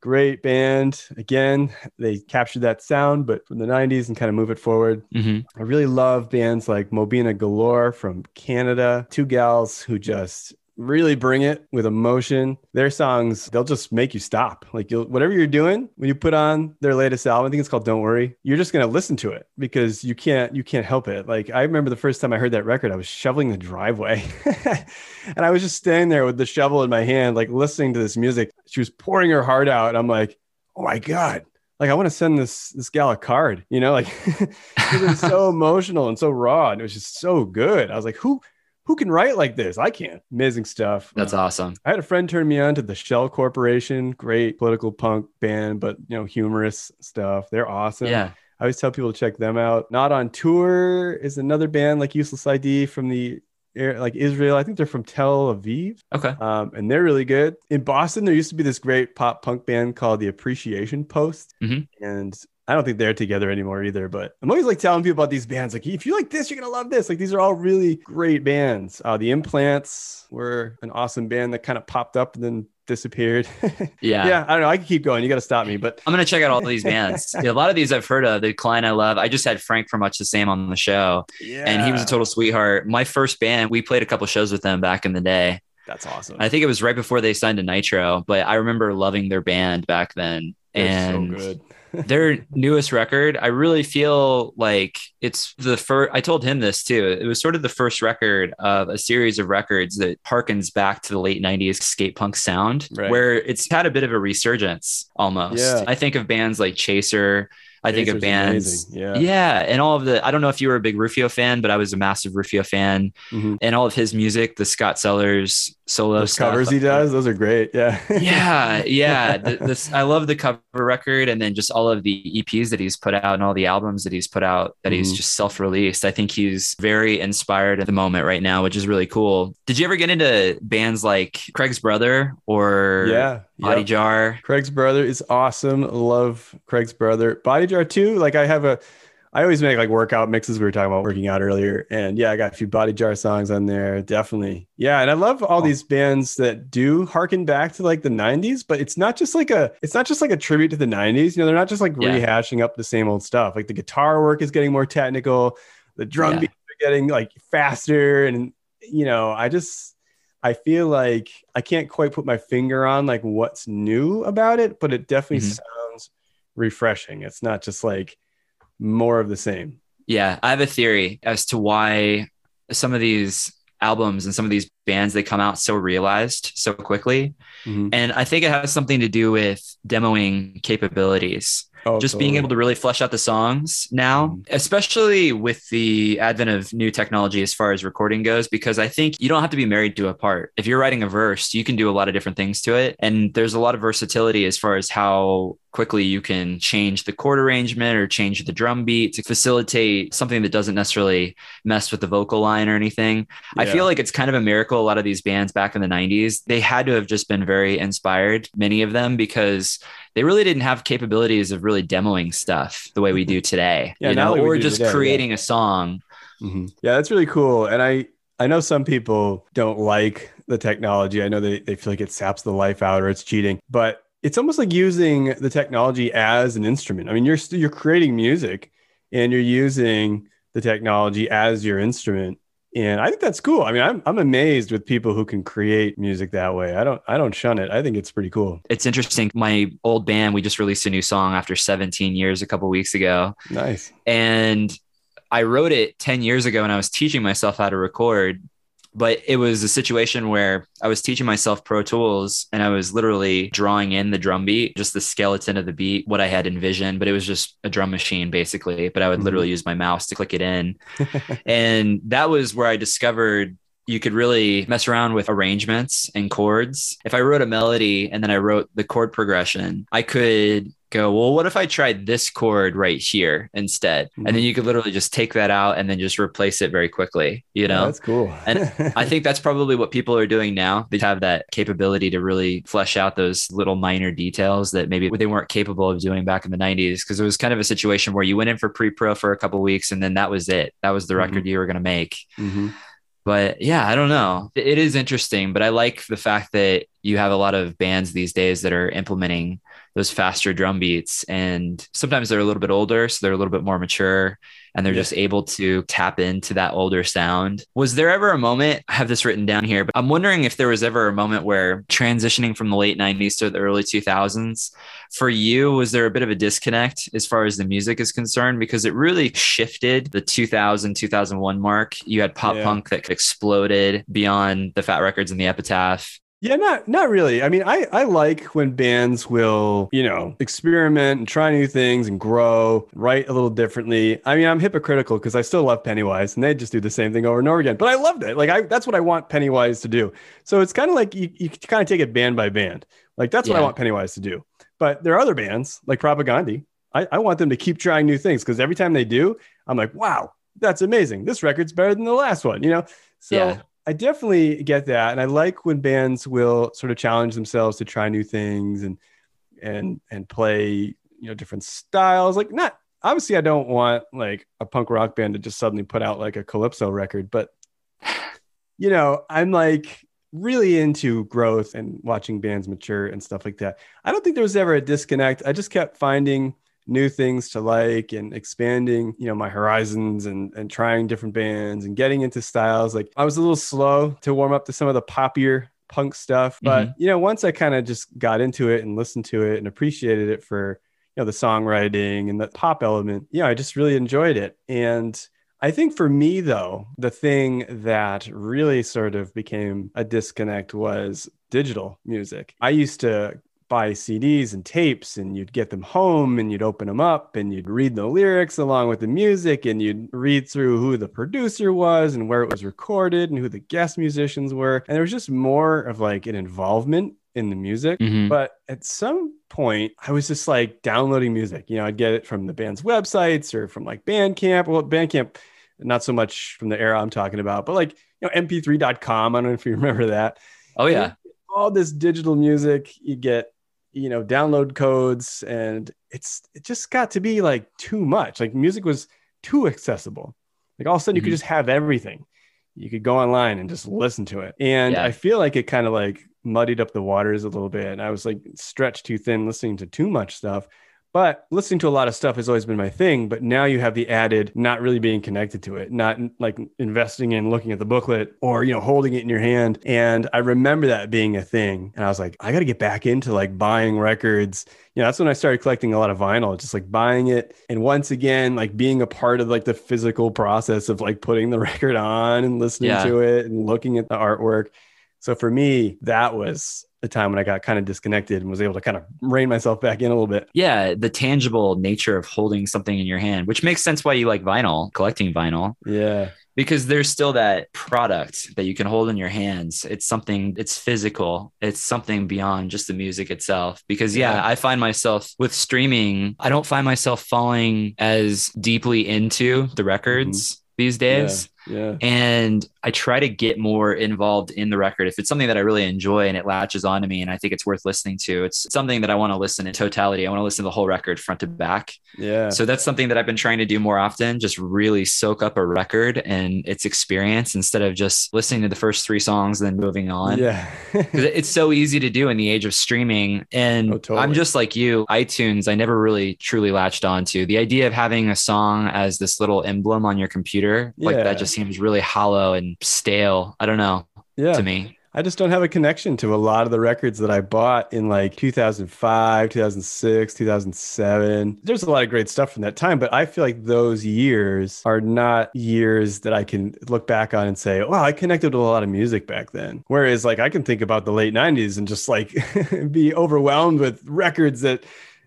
Great band. Again, they captured that sound, but from the 90s and kind of move it forward. Mhm. I really love bands like Mobina Galore from Canada. Two gals who just really bring it with emotion. Their songs, they'll just make you stop. Like you'll whatever you're doing, when you put on their latest album, I think it's called Don't Worry, you're just gonna listen to it because you can't you can't help it. Like I remember the first time I heard that record, I was shoveling the driveway. and I was just standing there with the shovel in my hand, like listening to this music. She was pouring her heart out. And I'm like, oh my God. Like I want to send this this gal a card, you know, like it was so emotional and so raw and it was just so good. I was like, who who can write like this? I can't. Amazing stuff. That's awesome. I had a friend turn me on to the Shell Corporation, great political punk band, but you know, humorous stuff. They're awesome. Yeah. I always tell people to check them out. Not on tour is another band like Useless ID from the like Israel. I think they're from Tel Aviv, Okay. um, and they're really good. In Boston, there used to be this great pop punk band called the Appreciation Post, Mhm. and I don't think they're together anymore either. But I'm always like telling people about these bands. Like, if you like this, you're gonna love this. Like, these are all really great bands. Uh, the Implants were an awesome band that kind of popped up and then disappeared. Yeah. yeah, I don't know. I can keep going. You got to stop me, but I'm gonna check out all these bands. Yeah, a lot of these I've heard of. The Decline I love. I just had Frank from Much the Same on the show, yeah, and he was a total sweetheart. My first band, we played a couple shows with them back in the day. That's awesome. I think it was right before they signed to Nitro, but I remember loving their band back then. They're and so good. Their newest record, I really feel like it's the first. I told him this too. It was sort of the first record of a series of records that harkens back to the late 90s skate punk sound, Right. where it's had a bit of a resurgence almost. Yeah. I think of bands like Chaser. I think of bands. Yeah. Yeah, and all of the. I don't know if you were a big Rufio fan, but I was a massive Rufio fan, Mhm. and all of his music, the Scott Sellers solo Those covers he does, those are great. Yeah. yeah, yeah. This I love the cover record, and then just all of the EPs that he's put out and all the albums that he's put out that mm-hmm. he's just self released. I think he's very inspired at the moment right now, which is really cool. Did you ever get into bands like Craig's Brother or yeah, Body yep. Jar? Craig's Brother is awesome. Love Craig's Brother. Body Jar too. Like I have a I always make like workout mixes. We were talking about working out earlier, and yeah, I got a few Body Jar songs on there. Definitely, yeah. And I love all these bands that do harken back to like the '90s, but it's not just like a it's not just like a tribute to the '90s. You know, they're not just like yeah. rehashing up the same old stuff. Like the guitar work is getting more technical, the drum yeah. beats are getting like faster, and you know, I just I feel like I can't quite put my finger on like what's new about it, but it definitely mm-hmm. sounds refreshing. It's not just like more of the same. Yeah, I have a theory as to why some of these albums and some of these bands they come out so realized so quickly. Mm-hmm. And I think it has something to do with demoing capabilities. Oh, just totally. being able to really flesh out the songs now, mm-hmm. especially with the advent of new technology as far as recording goes, because I think you don't have to be married to a part. If you're writing a verse, you can do a lot of different things to it. And there's a lot of versatility as far as how quickly you can change the chord arrangement or change the drum beat to facilitate something that doesn't necessarily mess with the vocal line or anything. Yeah. I feel like it's kind of a miracle. A lot of these bands back in the 90s, they had to have just been very inspired, many of them, because they really didn't have capabilities of really demoing stuff the way we do today, yeah, you know, or just today, creating yeah. a song. Mm-hmm. Yeah, that's really cool. And I, I know some people don't like the technology. I know they, they feel like it saps the life out or it's cheating, but it's almost like using the technology as an instrument. I mean, you're you're creating music and you're using the technology as your instrument. And I think that's cool. I mean, I'm I'm amazed with people who can create music that way. I don't I don't shun it. I think it's pretty cool. It's interesting. My old band, we just released a new song after 17 years a couple weeks ago. Nice. And I wrote it 10 years ago when I was teaching myself how to record but it was a situation where I was teaching myself Pro Tools and I was literally drawing in the drum beat, just the skeleton of the beat, what I had envisioned, but it was just a drum machine basically. But I would mm-hmm. literally use my mouse to click it in. and that was where I discovered you could really mess around with arrangements and chords. If I wrote a melody and then I wrote the chord progression, I could go, well, what if I tried this chord right here instead? Mm-hmm. And then mm-hmm. you could literally just take that out and then just replace it very quickly, you know? that's cool. and I think that's probably what people are doing now. They have that capability to really flesh out those little minor details that maybe they weren't capable of doing back in the 90s. Cause it was kind of a situation where you went in for pre pro for a couple weeks and then that was it. That was the mm-hmm. record you were going to make. Mm-hmm but yeah, I don't know. It is interesting, but I like the fact that you have a lot of bands these days that are implementing those faster drum beats and sometimes they're a little bit older so they're a little bit more mature and they're yeah. just able to tap into that older sound. Was there ever a moment i have this written down here but i'm wondering if there was ever a moment where transitioning from the late 90s to the early 2000s for you was there a bit of a disconnect as far as the music is concerned? Because it really shifted the 2000 2001 mark. You had pop yeah. punk that exploded beyond the fat wreck-Chords and the epitaph yeah, not not really. I mean, I I like when bands will, you know, experiment and try new things and grow, write a little differently. I mean, I'm hypocritical because I still love Pennywise and they just do the same thing over and over again. But I loved it. Like I that's what I want Pennywise to do. So it's kind of like you, you kind of take it band by band. Like that's yeah. what I want Pennywise to do. But there are other bands like Propagandhi. I, I want them to keep trying new things because every time they do, I'm like, wow, that's amazing. This record's better than the last one, you know? So yeah. I definitely get that, and I like when bands will sort of challenge themselves to try new things and and and play you know different styles. Like not obviously, I don't want like a punk rock band to just suddenly put out like a calypso record, but you know, I'm like really into growth and watching bands mature and stuff like that. I don't think there was ever a disconnect. I just kept finding new things to like and expanding, you know, my horizons and and trying different bands and getting into styles. Like I was a little slow to warm up to some of the poppier punk stuff, but mm-hmm. you know, once I kind of just got into it and listened to it and appreciated it for you know the songwriting and the pop element, yeah, I just really enjoyed it. And I think for me, though, the thing that really sort of became a disconnect was digital music. I used to buy CDs and tapes and you'd get them home and you'd open them up and you'd read the lyrics along with the music and you'd read through who the producer was and where it was recorded and who the guest musicians were. And there was just more of like an involvement in the music. Mhm. But at some point, I was just like downloading music. You know, I'd get it from the band's websites or from like Bandcamp. Well, Bandcamp, not so much from the era I'm talking about, but like, you know, mp3.com. I don't know if you remember that. Oh yeah. All this digital music, you get, you know, download codes, and it's it just got to be like too much. Like music was too accessible. Like all of a sudden, you Mhm. could just have everything. You could go online and just listen to it. And Yeah. I feel like it kind of like muddied up the waters a little bit. And I was like stretched too thin listening to too much stuff. But listening to a lot of stuff has always been my thing. But now you have the added not really being connected to it, not like investing in looking at the booklet or, you know, holding it in your hand. And I remember that being a thing. And I was like, I got to get back into like buying records. You know, that's when I started collecting a lot of vinyl, just like buying it. And once again, like being a part of like the physical process of like putting the record on and listening Yeah. to it and looking at the artwork. So for me, that was the time when I got kind of disconnected and was able to kind of rein myself back in a little bit. Yeah, the tangible nature of holding something in your hand, which makes sense why you like vinyl, collecting vinyl, Yeah. because there's still that product that you can hold in your hands. It's something, it's physical, it's something beyond just the music itself. Because, yeah, Yeah. I find myself with streaming, I don't find myself falling as deeply into the records mm-hmm. these days. Yeah. And I try to get more involved in the record. If it's something that I really enjoy and it latches onto me and I think it's worth listening to, it's something that I want to listen in totality. I want to listen to the whole record front to back. Yeah. So that's something that I've been trying to do more often, just really soak up a record and its experience instead of just listening to the first three songs and then moving on. Yeah. it's so easy to do in the age of streaming. And Oh, totally. I'm just like you, iTunes, I never really truly latched onto the idea of having a song as this little emblem on your computer. Like Yeah. that just seems really hollow and stale. I don't know yeah. to me. I just don't have a connection to a lot of the records that I bought in like 2005, 2006, 2007. There's a lot of great stuff from that time, but I feel like those years are not years that I can look back on and say, wow, I connected with a lot of music back then. Whereas, like, I can think about the late 90s and just like be overwhelmed with records that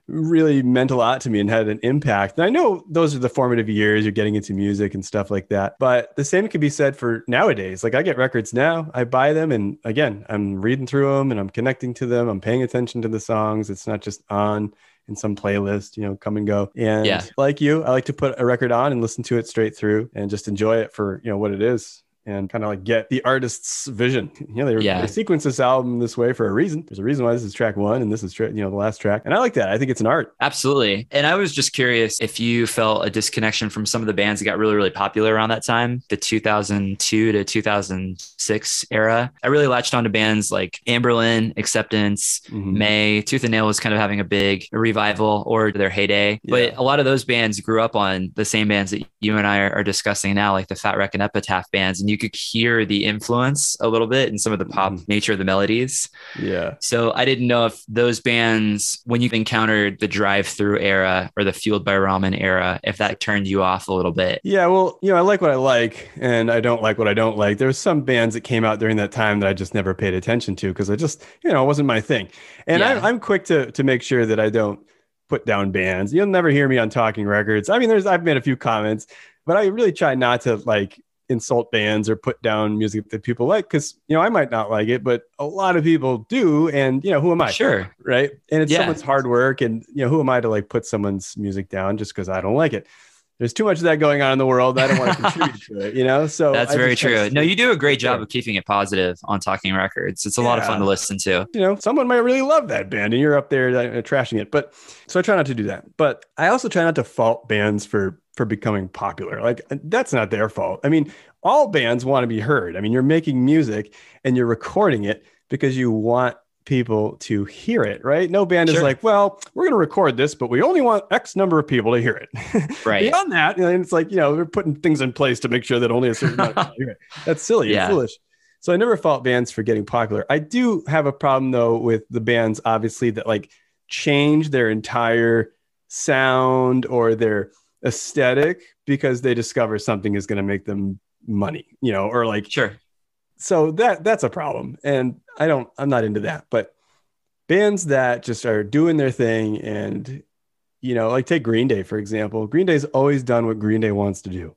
really meant a lot to me and had an impact. And I know those are the formative years you're getting into music and stuff like that. But the same could be said for nowadays. Like I get records now, I buy them and again, I'm reading through them and I'm connecting to them. I'm paying attention to the songs. It's not just on in some playlist, you know, come and go. And Yeah. like you, I like to put a record on and listen to it straight through and just enjoy it for, you know, what it is. And kind of like get the artist's vision. You know, they, Yeah. they sequence this album this way for a reason. There's a reason why this is track one and this is, tra- you know, the last track. And I like that. I think it's an art. Absolutely. And I was just curious if you felt a disconnection from some of the bands that got really, really popular around that time, the 2002 to 2006 era. I really latched onto bands like Anberlin, Acceptance, Mhm. Mae, Tooth and Nail was kind of having a big revival or their heyday. Yeah. But a lot of those bands grew up on the same bands that you and I are, are discussing now, like the Fat Wreck and Epitaph bands. And you could hear the influence a little bit in some of the pop Mhm. nature of the melodies. Yeah. So I didn't know if those bands, when you encountered the Drive-Thru era or the fueled by ramen era, if that turned you off a little bit. Yeah, well, you know, I like what I like and I don't like what I don't like. There's some bands that came out during that time that I just never paid attention to because I just, you know, it wasn't my thing. And Yeah. I'm, I'm quick to to make sure that I don't put down bands. You'll never hear me on Talking Records. I mean, there's I've made a few comments, but I really try not to like insult bands or put down music that people like because you know I might not like it, but a lot of people do, and you know who am I? Sure. right? And it's Yeah. someone's hard work, and you know, who am I to like put someone's music down just because I don't like it? There's too much of that going on in the world. I don't want to contribute to it, you know. So That's I very just try to true. No, you do a great job Sure. of keeping it positive on Talking Records. It's a lot of fun to listen to. you know, someone might really love that band, and you're up there uh, trashing it. But so I try not to do that. But I also try not to fault bands for for becoming popular. Like uh, that's not their fault. I mean, all bands want to be heard. I mean, you're making music and you're recording it because you want people to hear it, right? No band is like, well, we're going to record this, but we only want X number of people to hear it. Right. Beyond that, and it's like, you know, they're putting things in place to make sure that only a certain amount of people hear it. That's silly Yeah. and foolish. So I never fault bands for getting popular. I do have a problem though with the bands, obviously, that like change their entire sound or their aesthetic because they discover something is going to make them money, you know, or like Sure. so that that's a problem and i don't i'm not into that but bands that just are doing their thing and you know like take green day for example green day's always done what green day wants to do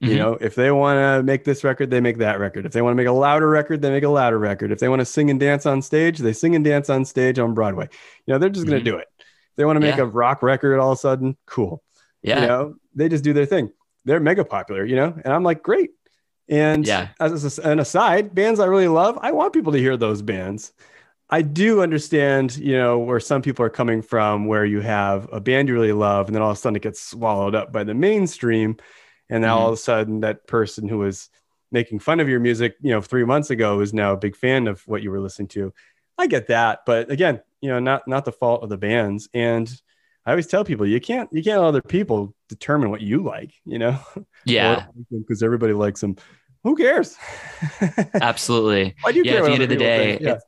You Mhm. know, if they want to make this record, they make that record. If they want to make a louder record, they make a louder record. If they want to sing and dance on stage, they sing and dance on stage on Broadway. You know, they're just going Mhm. to do it. If they want to make Yeah. a rock record all of a sudden, cool. Yeah. You know, they just do their thing. They're mega popular, you know, and I'm like, great. And Yeah. as a- an aside, bands I really love, I want people to hear those bands. I do understand, you know, where some people are coming from, where you have a band you really love, and then all of a sudden it gets swallowed up by the mainstream. And now Mhm. all of a sudden that person who was making fun of your music, you know, three months ago is now a big fan of what you were listening to. I get that, but again, you know, not not the fault of the bands. And I always tell people you can't you can't let other people determine what you like, you know, Yeah. because everybody likes them. Who cares? Absolutely. Why do you Yeah, care at the end of the day? Yeah.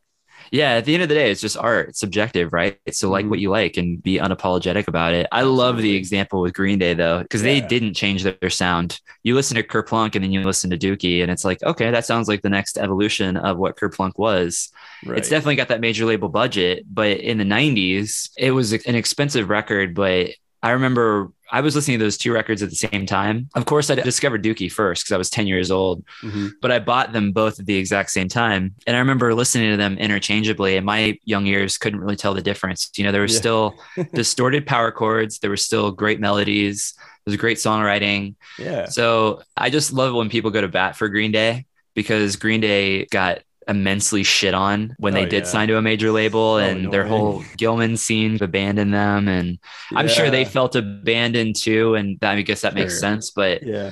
Yeah, at the end of the day, it's just art. It's subjective, right? So like Mhm. what you like and be unapologetic about it. I love the example with Green Day though, because they didn't change their, their sound. You listen to Kerplunk and then you listen to Dookie, and it's like, okay, that sounds like the next evolution of what Kerplunk was. Right. It's definitely got that major label budget, but in the 90s, it was an expensive record, but I remember I was listening to those two records at the same time. Of course, I discovered Dookie first because I was 10 years old Mhm. but I bought them both at the exact same time. And I remember listening to them interchangeably, and my young ears couldn't really tell the difference. You know, there was Yeah. still distorted power chords, there were still great melodies, there was great songwriting. Yeah. So I just love when people go to bat for Green Day because Green Day got immensely shit on when they Oh, did yeah. sign to a major label So and their whole Gilman scene abandoned them and I'm sure they felt abandoned too and I guess that makes sense but Yeah.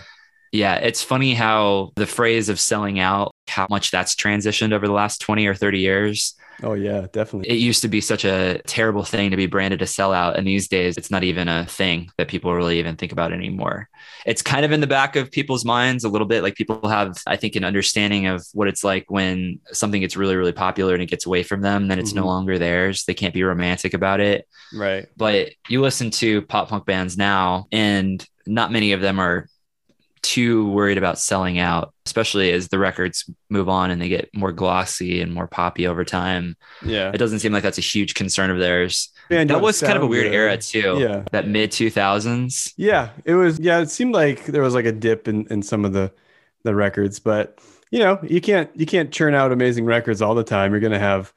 yeah, it's funny how the phrase of selling out, how much that's transitioned over the last 20 or 30 years. Oh yeah, definitely. It used to be such a terrible thing to be branded a sellout. And these days, it's not even a thing that people really even think about anymore. It's kind of in the back of people's minds a little bit. Like people have, I think, an understanding of what it's like when something gets really, really popular and it gets away from them, then it's no Mhm. longer theirs. They can't be romantic about it right. but you listen to pop punk bands now and not many of them are too worried about selling out especially as the records move on and they get more glossy and more poppy over time Yeah. it doesn't seem like that's a huge concern of theirs Band that was kind of a weird good. era too Yeah. that mid 2000s Yeah, it was. Yeah, it seemed like there was like a dip in, in some of the the records, but you know, you can't you can't churn out amazing records all the time. You're gonna have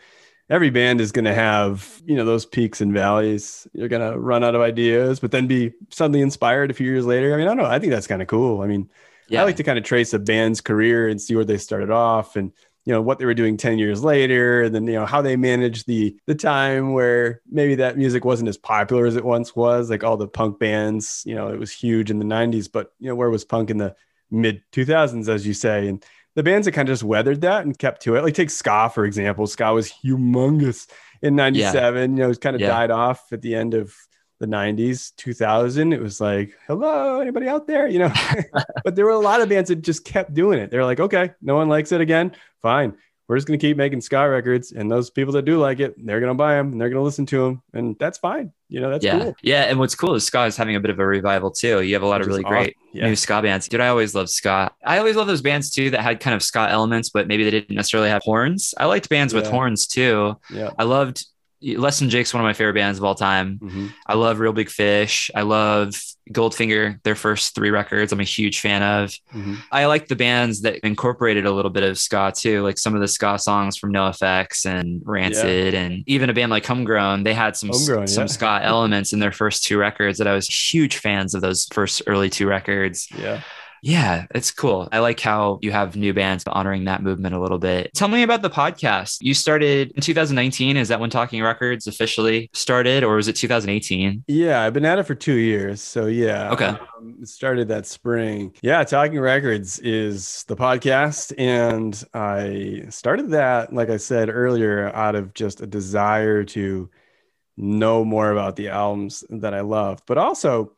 every band is gonna have you know those peaks and valleys. You're gonna run out of ideas, but then be suddenly inspired a few years later. I mean, I don't know. I think that's kind of cool. I mean, yeah I like to kind of trace a band's career and see where they started off and you know what they were doing 10 years later and then you know how they managed the the time where maybe that music wasn't as popular as it once was like all the punk bands you know it was huge in the 90s but you know where was punk in the mid 2000s as you say and the bands that kind of just weathered that and kept to it like take ska for example. Ska was humongous in 97 you know it kind of Yeah. died off at the end of the 90s 2000 it was like hello anybody out there? You know? But there were a lot of bands that just kept doing it. They're like okay no one likes it again. Fine we're just going to keep making ska records and those people that do like it they're going to buy them and they're going to listen to them and that's fine. You know that's yeah. cool. Yeah and what's cool is ska is having a bit of a revival too. You have a lot Which of really awesome. great Yeah. new ska bands. Dude i always love ska. I always love those bands too that had kind of ska elements but maybe they didn't necessarily have horns. I liked bands with horns too. Yeah. I loved Less Than Jake's one of my favorite bands of all time. Mhm. I love Real Big Fish. I love Goldfinger, their first three records. I'm a huge fan of. Mhm. I like the bands that incorporated a little bit of ska too, like some of the ska songs from NoFX and Rancid, and even a band like Homegrown. They had some Homegrown, some yeah. ska elements in their first two records that I was huge fans of those first early two records. yeah Yeah, it's cool. I like how you have new bands honoring that movement a little bit. Tell me about the podcast. You started in 2019. Is that when Talking Records officially started, or was it 2018? Yeah, I've been at it for two years. So yeah. Okay. Um, it started that spring. Yeah, Talking Records is the podcast. And I started that, like I said earlier, out of just a desire to know more about the albums that I love, But also,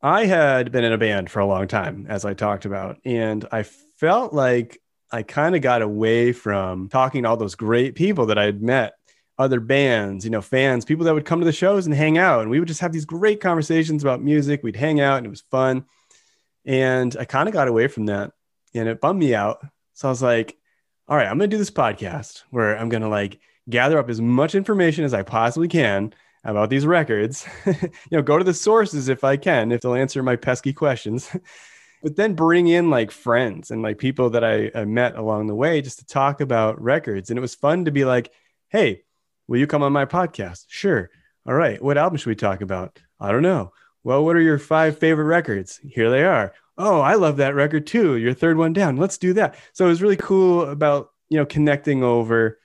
I had been in a band for a long time, as I talked about. And I felt like I kind of got away from talking to all those great people that I had met other bands, you know, fans, people that would come to the shows and hang out. And we would just have these great conversations about music. We'd hang out and it was fun. And I kind of got away from that and it bummed me out. So I was like, all right, I'm going to do this podcast where I'm going to like gather up as much information as I possibly can about these records. you know, go to the sources if I can, if they'll answer my pesky questions. but then bring in like friends and like people that I, I met along the way just to talk about records. And it was fun to be like, hey, will you come on my podcast? Sure. All right. What album should we talk about? I don't know. Well, what are your five favorite records? Here they are. Oh, I love that record too. Your third one down. Let's do that. So it was really cool about, you know, connecting over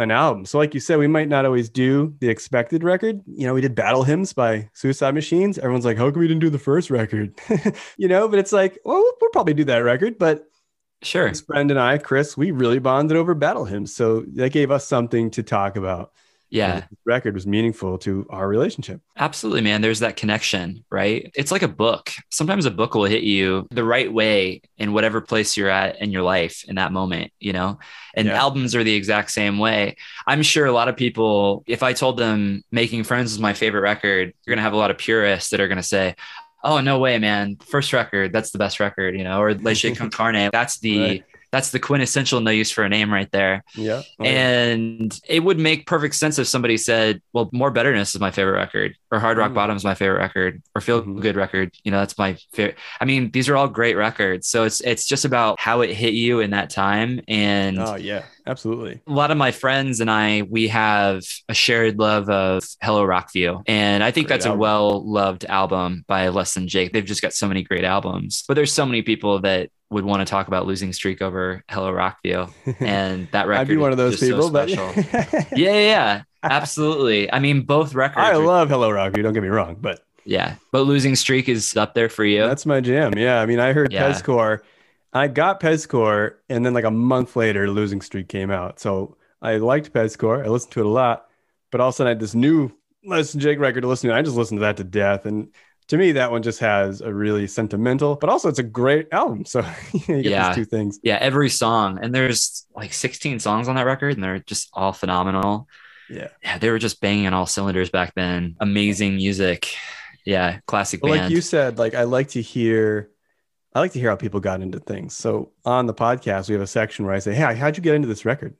an album. So, like you said, we might not always do the expected record. You know, we did Battle Hymns by Suicide Machines. Everyone's like, how come we didn't do the first record? you know, but it's like, well, we'll probably do that record. But sure. His friend and I, Chris, we really bonded over Battle Hymns. So that gave us something to talk about yeah. Record was meaningful to our relationship. Absolutely man. There's that connection right? It's like a book. Sometimes a book will hit you the right way in whatever place you're at in your life in that moment you know? And yeah. albums are the exact same way. I'm sure a lot of people if i told them making friends is my favorite record you're going to have a lot of purists that are going to say oh no way man. First record that's the best record you know? Or leche con carne that's the right that's the quintessential no use for a name right there. Yeah. Oh, and yeah. it would make perfect sense if somebody said, well, More Betterness is my favorite record, or Hard Rock mm. Bottom is my favorite record, or Feel mm-hmm. Good record. You know, that's my favorite. I mean, these are all great records. So it's it's just about how it hit you in that time. And oh yeah, absolutely. A lot of my friends and I, we have a shared love of Hello Rockview. And I think great that's album. a well loved album by Less Than Jake. They've just got so many great albums. But there's so many people that would want to talk about losing streak over Hello Rockview, and that record. I'd be one of those people, so but yeah, yeah, yeah, absolutely. I mean, both records. I are... love Hello Rockview. Don't get me wrong, but yeah, but losing streak is up there for you. That's my jam. Yeah, I mean, I heard yeah. Pezcore. I got Pezcore, and then like a month later, Losing Streak came out. So I liked Pezcore. I listened to it a lot, but all of a sudden I had this new Than Jake record to listen to. I just listened to that to death, and to me, that one just has a really sentimental, but also it's a great album. So you get yeah. these two things. Yeah, every song, and there's like 16 songs on that record, and they're just all phenomenal. Yeah, yeah, they were just banging on all cylinders back then. Amazing music. Yeah, classic band. Like you said, like I like to hear. I like to hear how people got into things. So on the podcast, we have a section where I say, "Hey, how'd you get into this record?"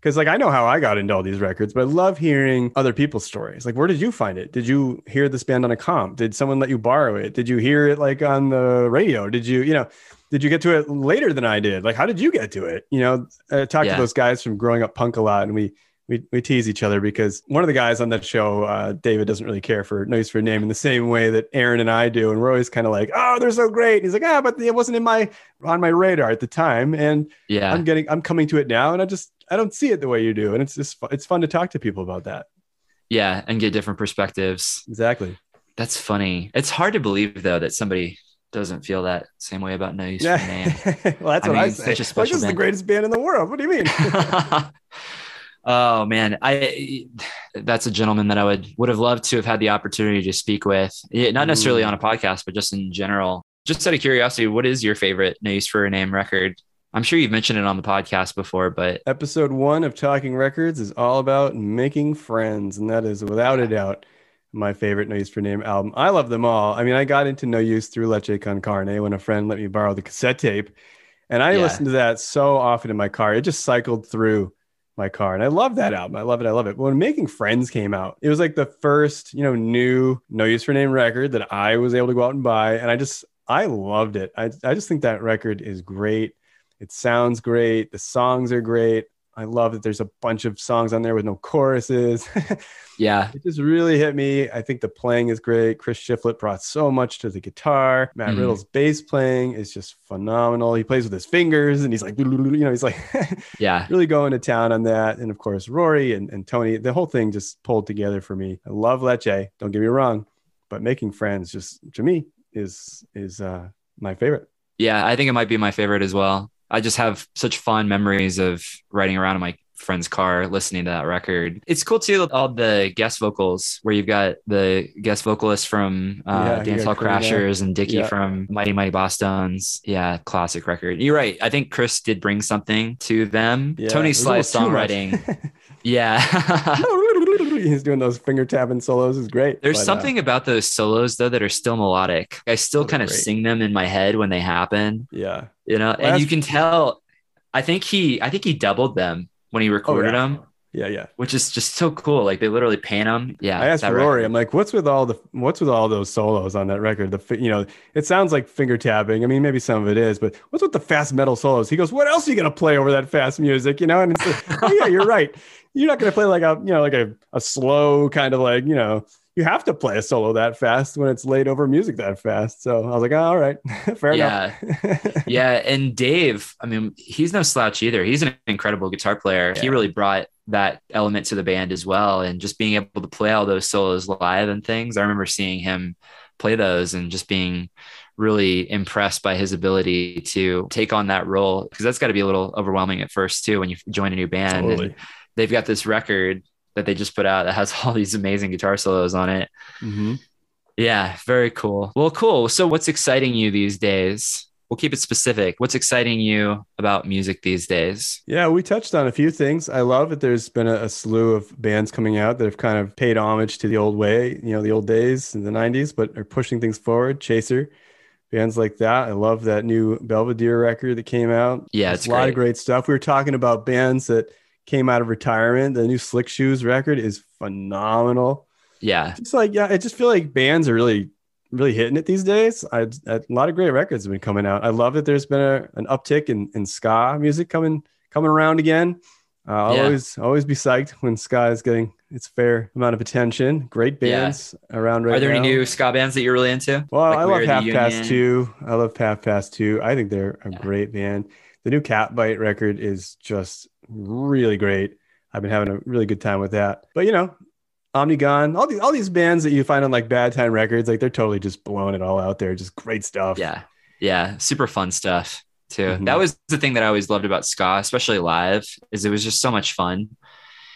because like I know how I got into all these records, but I love hearing other people's stories. Like, where did you find it? Did you hear this band on a comp? Did someone let you borrow it? Did you hear it like on the radio? Did you, you know, did you get to it later than I did? Like, how did you get to it? You know, I talked yeah. to those guys from growing up punk a lot, and we we, we tease each other because one of the guys on that show, uh, David, doesn't really care for no use for a name in the same way that Aaron and I do, and we're always kind of like, oh, they're so great. he's like, ah, but it wasn't in my on my radar at the time, and yeah, I'm getting I'm coming to it now, and I just I don't see it the way you do, and it's just it's fun to talk to people about that. Yeah, and get different perspectives. Exactly. That's funny. It's hard to believe though that somebody doesn't feel that same way about No Use yeah. for Name. well, that's I what mean, I say. Like, this band. is the greatest band in the world. What do you mean? Oh man, I that's a gentleman that I would would have loved to have had the opportunity to speak with. Not necessarily mm. on a podcast, but just in general. Just out of curiosity, what is your favorite No Use for a Name record? I'm sure you've mentioned it on the podcast before, but episode one of Talking Records is all about making friends, and that is without a doubt my favorite No Use for a Name album. I love them all. I mean, I got into No Use through Leche Con Carne when a friend let me borrow the cassette tape, and I yeah. listened to that so often in my car. It just cycled through my car. And I love that album. I love it. I love it. But when Making Friends came out, it was like the first, you know, new No Use for Name record that I was able to go out and buy. And I just, I loved it. I, I just think that record is great. It sounds great. The songs are great. I love that there's a bunch of songs on there with no choruses. yeah. It just really hit me. I think the playing is great. Chris Shiflett brought so much to the guitar. Matt mm. Riddle's bass playing is just phenomenal. He plays with his fingers and he's like, you know, he's like, yeah, really going to town on that. And of course, Rory and, and Tony, the whole thing just pulled together for me. I love Leche. Don't get me wrong, but making friends just to me is, is, uh, my favorite. Yeah, I think it might be my favorite as well. I just have such fond memories of riding around in my friend's car listening to that record. It's cool too, all the guest vocals where you've got the guest vocalist from uh, yeah, Dancehall Crashers and Dickie yeah. from Mighty Mighty Bosstones. Yeah, classic record. You're right. I think Chris did bring something to them. Yeah, Tony Sly's songwriting. yeah. He's doing those finger tapping solos is great. There's but, uh, something uh, about those solos though that are still melodic. I still kind of great. sing them in my head when they happen. Yeah. You know, well, and you can tell I think he I think he doubled them when he recorded oh, yeah. them. Yeah, yeah. which is just so cool. Like they literally paint them. Yeah. I asked Rory. I'm like, what's with all the what's with all those solos on that record? The you know, it sounds like finger tapping. I mean, maybe some of it is, but what's with the fast metal solos? He goes, what else are you gonna play over that fast music? You know, and it's like, oh yeah, you're right. You're not gonna play like a you know like a, a slow kind of like you know you have to play a solo that fast when it's laid over music that fast. So I was like, oh, all right, fair Yeah. enough. yeah. And Dave, I mean, he's no slouch either. He's an incredible guitar player. He really brought that element to the band as well. And just being able to play all those solos live and things. I remember seeing him play those and just being really impressed by his ability to take on that role because that's got to be a little overwhelming at first too when you join a new band Totally. and they've got this record that they just put out that has all these amazing guitar solos on it Mhm. yeah, very cool. Well, cool. So, what's exciting you these days? We'll keep it specific. What's exciting you about music these days? Yeah, we touched on a few things. I love that there's been a, a slew of bands coming out that have kind of paid homage to the old way, you know, the old days in the 90s, but are pushing things forward. Chaser, bands like that. I love that new Belvedere record that came out. Yeah, it's a lot of great stuff. We were talking about bands that came out of retirement. The new Slick Shoes record is phenomenal. Yeah, It's like, yeah, I just feel like bands are really, really hitting it these days. I, a lot of great records have been coming out. I love that there's been a, an uptick in, in ska music coming coming around again. Uh, I'll Yeah. always always be psyched when ska is getting its fair amount of attention. Great Yeah. bands around right now. are there now. any new ska bands that you're really into? Well, Like I love Half Past? Two. I love Half Past Two. I think they're a Yeah. great band. The new Cat Bite record is just really great. I've been having a really good time with that. But you know, Omnigone, all these all these bands that you find on like Bad Time Records, like they're totally just blowing it all out there. Just great stuff. Yeah, yeah, super fun stuff too. Mhm. That was the thing that I always loved about ska, especially live, is it was just so much fun.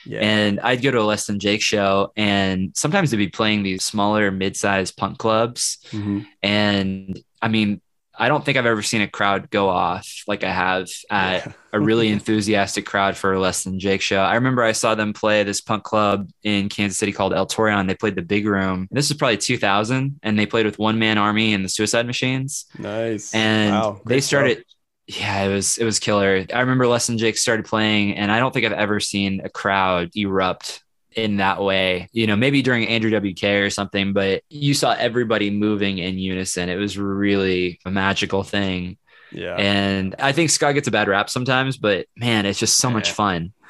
yeah. And I'd go to a Less Than Jake show, and sometimes they'd be playing these smaller, mid-sized punk clubs, Mhm. and I mean. I don't think I've ever seen a crowd go off like I have at a really enthusiastic crowd for a Less Than Jake show. I remember I saw them play this punk club in Kansas City called El Torreon. They played the Big Room. This was probably 2000, and they played with One Man Army and the Suicide Machines. nice. And Wow, they started. stuff. Yeah, it was it was killer. I remember Less Than Jake started playing, and I don't think I've ever seen a crowd erupt in that way. You know, maybe during Andrew WK or something, but you saw everybody moving in unison. It was really a magical thing. Yeah. And I think ska gets a bad rap sometimes, but man, it's just so much fun.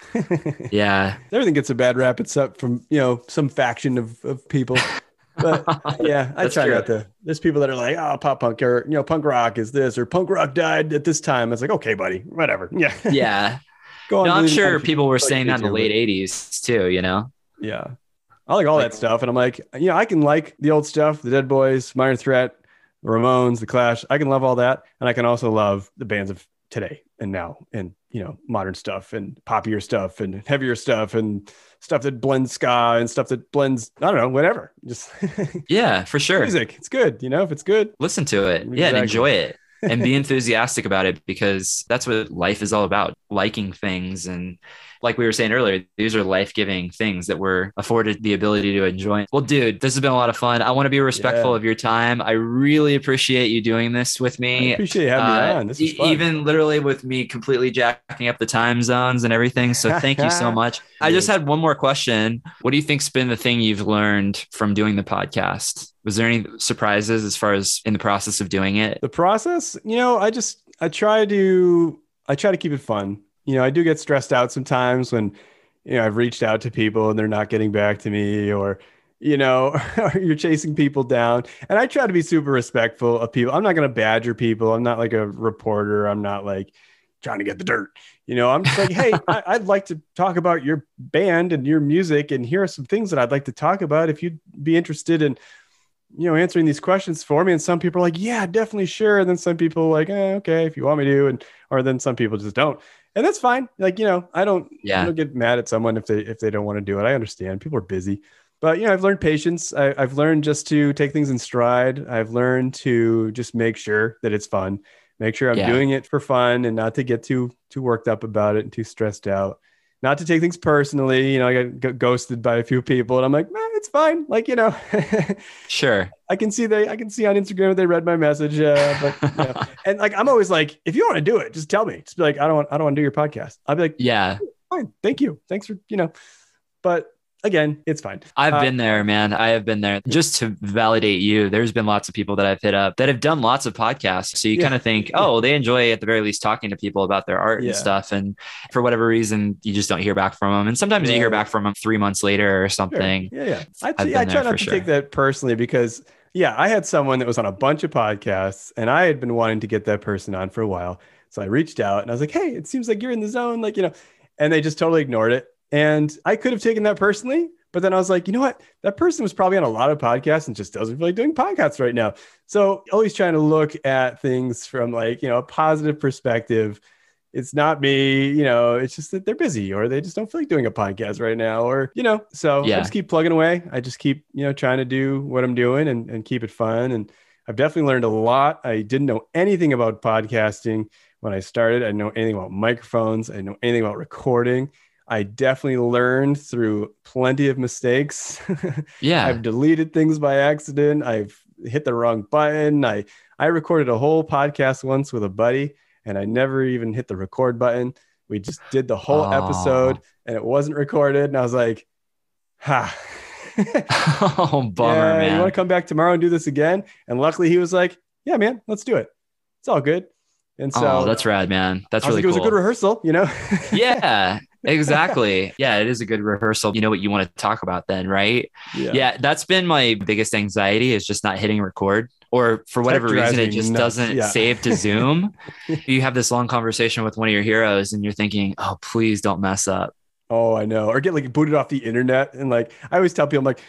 Yeah. Everything gets a bad rap except from you know some faction of, of people. But yeah, I try true. not to. There's people that are like, oh, pop punk or you know, punk rock is this or punk rock died at this time. It's like, okay, buddy, whatever. Yeah, yeah. go on. No, I'm sure people were saying that in the late 80s too, you know? Yeah, I like all Like- that stuff, and I'm like, you know, I can like the old stuff, the Dead Boys, Minor Threat, the Ramones, the Clash. I can love all that, and I can also love the bands of today and now, and you know, modern stuff and poppier stuff and heavier stuff and stuff that blends ska and stuff that blends I don't know, whatever. Just Yeah, for sure. music. It's good, you know. If it's good, Listen to it. Yeah, and enjoy it and be enthusiastic about it because that's what life is all about liking things. And like we were saying earlier, these are life giving things that we're afforded the ability to enjoy. Well, dude, this has been a lot of fun. I want to be respectful Yeah. of your time. I really appreciate you doing this with me. I me. appreciate you having me Uh, on. This is e- fun. even literally with me completely jacking up the time zones and everything. So thank you so much. I just had one more question. What do you think's been the thing you've learned from doing the podcast? Was there any surprises as far as in the process of doing it? the process you know i just i try to i try to keep it fun. You know i do get stressed out sometimes when you know i've reached out to people and they're not getting back to me or you know you're chasing people down. And i try to be super respectful of people. I'm not going to badger people. I'm not like a reporter. I'm not like trying to get the dirt. You know i'm just like hey I, i'd like to talk about your band and your music and here are some things that i'd like to talk about if you'd be interested in you know, answering these questions for me. And some people are like, yeah, definitely sure. And then some people are like, eh, okay, if you want me to. And or then some people just don't. And that's fine. Like, you know, I don't I Yeah. don't get mad at someone if they if they don't want to do it. I understand. People are busy. But you know, I've learned patience. I, I've learned just to take things in stride. I've learned to just make sure that it's fun. Make sure I'm Yeah. doing it for fun and not to get too too worked up about it and too stressed out. Not to take things personally. You know, I got ghosted by a few people, and I'm like, nah, it's fine. Like, you know, Sure. I can see they I can see on Instagram that they read my message. Uh, but you know, and like I'm always like, if you want to do it, just tell me. Just be like, I don't want I don't want to do your podcast. I'll be like, yeah. fine. Thank you. Thanks for, you know, but again, it's fine. I've Uh, been there, man. I have been there. Just to validate you, there's been lots of people that I've hit up that have done lots of podcasts. So you Yeah. kind of think, oh, they enjoy at the very least talking to people about their art Yeah. and stuff. And for whatever reason, you just don't hear back from them. And sometimes you hear back from them three months later or Sure. something. Yeah, yeah. I, yeah, I try not to take that personally because, yeah, I had someone that was on a bunch of podcasts and I had been wanting to get that person on for a while. So I reached out and I was like, hey, it seems like you're in the zone. Like, you know, and they just totally ignored it. And I could have taken that personally, but then I was like, you know what? That person was probably on a lot of podcasts and just doesn't feel like doing podcasts right now. So always trying to look at things from like, you know, a positive perspective. It's not me, you know, it's just that they're busy or they just don't feel like doing a podcast right now. Or, you know, so I Yeah. just keep plugging away. I just keep, you know, trying to do what I'm doing and, and keep it fun. And I've definitely learned a lot. I didn't know anything about podcasting when I started. I didn't know anything about microphones. I didn't know anything about recording. I definitely learned through plenty of mistakes. Yeah. I've deleted things by accident. I've hit the wrong button. I I recorded a whole podcast once with a buddy and I never even hit the record button. We just did the whole Oh. episode and it wasn't recorded and I was like, "Ha." oh, bummer, yeah, man. You want to come back tomorrow and do this again? And luckily he was like, "Yeah, man, let's do it. It's all good." And oh, so oh, that's rad, man. That's really like, it was a good rehearsal, you know? yeah, exactly. Yeah, it is a good rehearsal. You know what you want to talk about then, right? Yeah. yeah that's been my biggest anxiety is just not hitting record. Or for whatever reason, it just nuts. doesn't Yeah. save to Zoom. you have this long conversation with one of your heroes, and you're thinking, "Oh, please don't mess up." Oh, I know. Or get like booted off the internet. And like I always tell people, I'm like,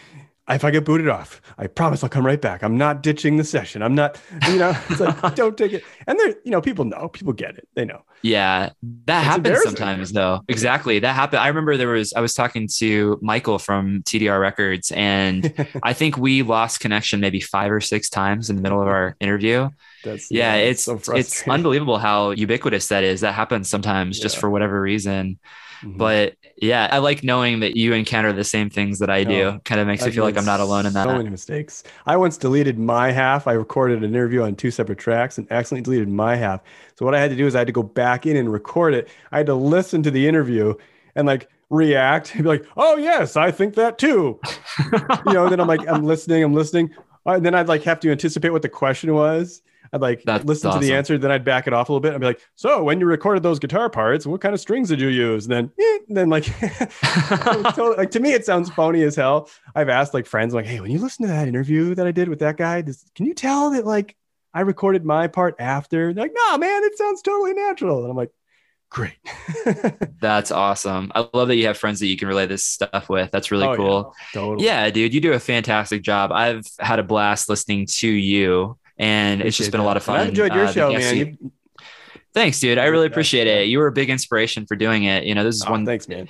if I get booted off, I promise I'll come right back. I'm not ditching the session. I'm not, you know, it's like, don't take it. And they're, you know, people know, people get it. They know. Yeah, that It's happens sometimes though. Exactly. That happened. I remember there was I was talking to Michael from TDR Records and I think we lost connection maybe 5 or 6 times in the middle of our interview. That's Yeah, it's so it's unbelievable how ubiquitous that is. That happens sometimes just for whatever reason. Mhm. But yeah, I like knowing that you encounter the same things that I do. Kind of makes me feel like I'm not alone in that. So many mistakes. I once deleted my half. I recorded an interview on two separate tracks and accidentally deleted my half. So what I had to do is I had to go back in and record it. I had to listen to the interview and like react and be like, "Oh yes, I think that too." you know, then I'm like, I'm listening, I'm listening. And then I'd like have to anticipate what the question was. I'd like That's listen to the answer, then I'd back it off a little bit. I'd be like, "So when you recorded those guitar parts, what kind of strings did you use?" And then, eh, and then like, totally, like to me, it sounds phony as hell. I've asked like friends, like, "Hey, when you listen to that interview that I did with that guy, does, can you tell that like I recorded my part after?" They're like, "No, man, it sounds totally natural." And I'm like, "Great." That's awesome. I love that you have friends that you can relay this stuff with. That's really Oh, yeah. cool. totally. Yeah, dude, you do a fantastic job. I've had a blast listening to you, and it's just been a lot of fun. I've enjoyed your uh, show, man. You- Thanks, dude. I really appreciate it. You were a big inspiration for doing it. You know, this is Oh, one. thanks, man.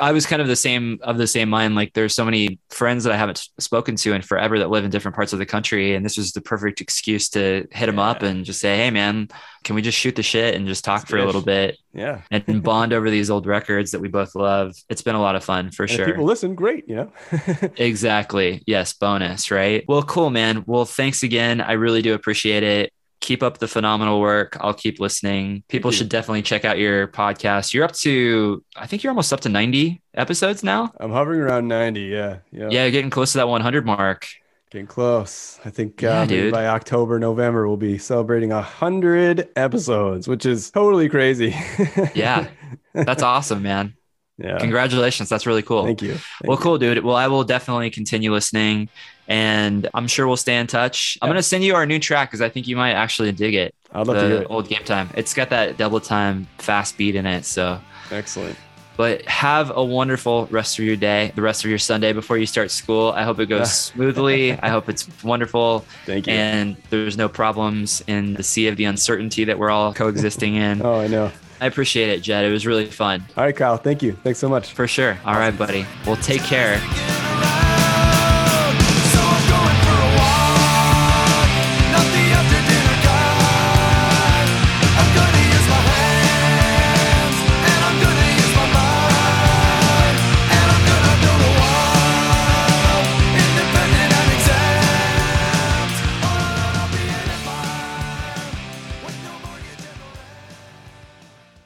I was kind of the same of the same mind. Like, there's so many friends that I haven't spoken to in forever that live in different parts of the country, and this was the perfect excuse to hit them up and just say, "Hey, man, can we just shoot the shit and just talk for a little bit Yeah. and bond over these old records that we both love?" It's been a lot of fun for And if sure. people listen, great. You know. Exactly. Yes, bonus, right? Well, cool, man. Well, thanks again. I really do appreciate it. Keep up the phenomenal work. I'll keep listening. People should definitely check out your podcast. You're up to, I think you're almost up to 90 episodes now. I'm hovering around 90. Yeah. Yeah. Yeah, getting close to that 100 mark. Getting close. I think Yeah, uh, dude. by October, November, we'll be celebrating a hundred episodes, which is totally crazy. Yeah. That's awesome, man. yeah. Congratulations. That's really cool. Thank you. Thank well, cool, dude. Well, I will definitely continue listening and I'm sure we'll stay in touch. I'm going to send you our new track because I think you might actually dig it. I'd love to hear it. old game time. It's got that double time fast beat in it. So, Excellent. but have a wonderful rest of your day, the rest of your Sunday before you start school. I hope it goes smoothly. I hope it's wonderful Thank you. and there's no problems in the sea of the uncertainty that we're all coexisting in. oh, I know. I appreciate it, Jed. It was really fun All right, Kyle. Thank you. Thanks so much. for sure. All right, buddy. Well, take care.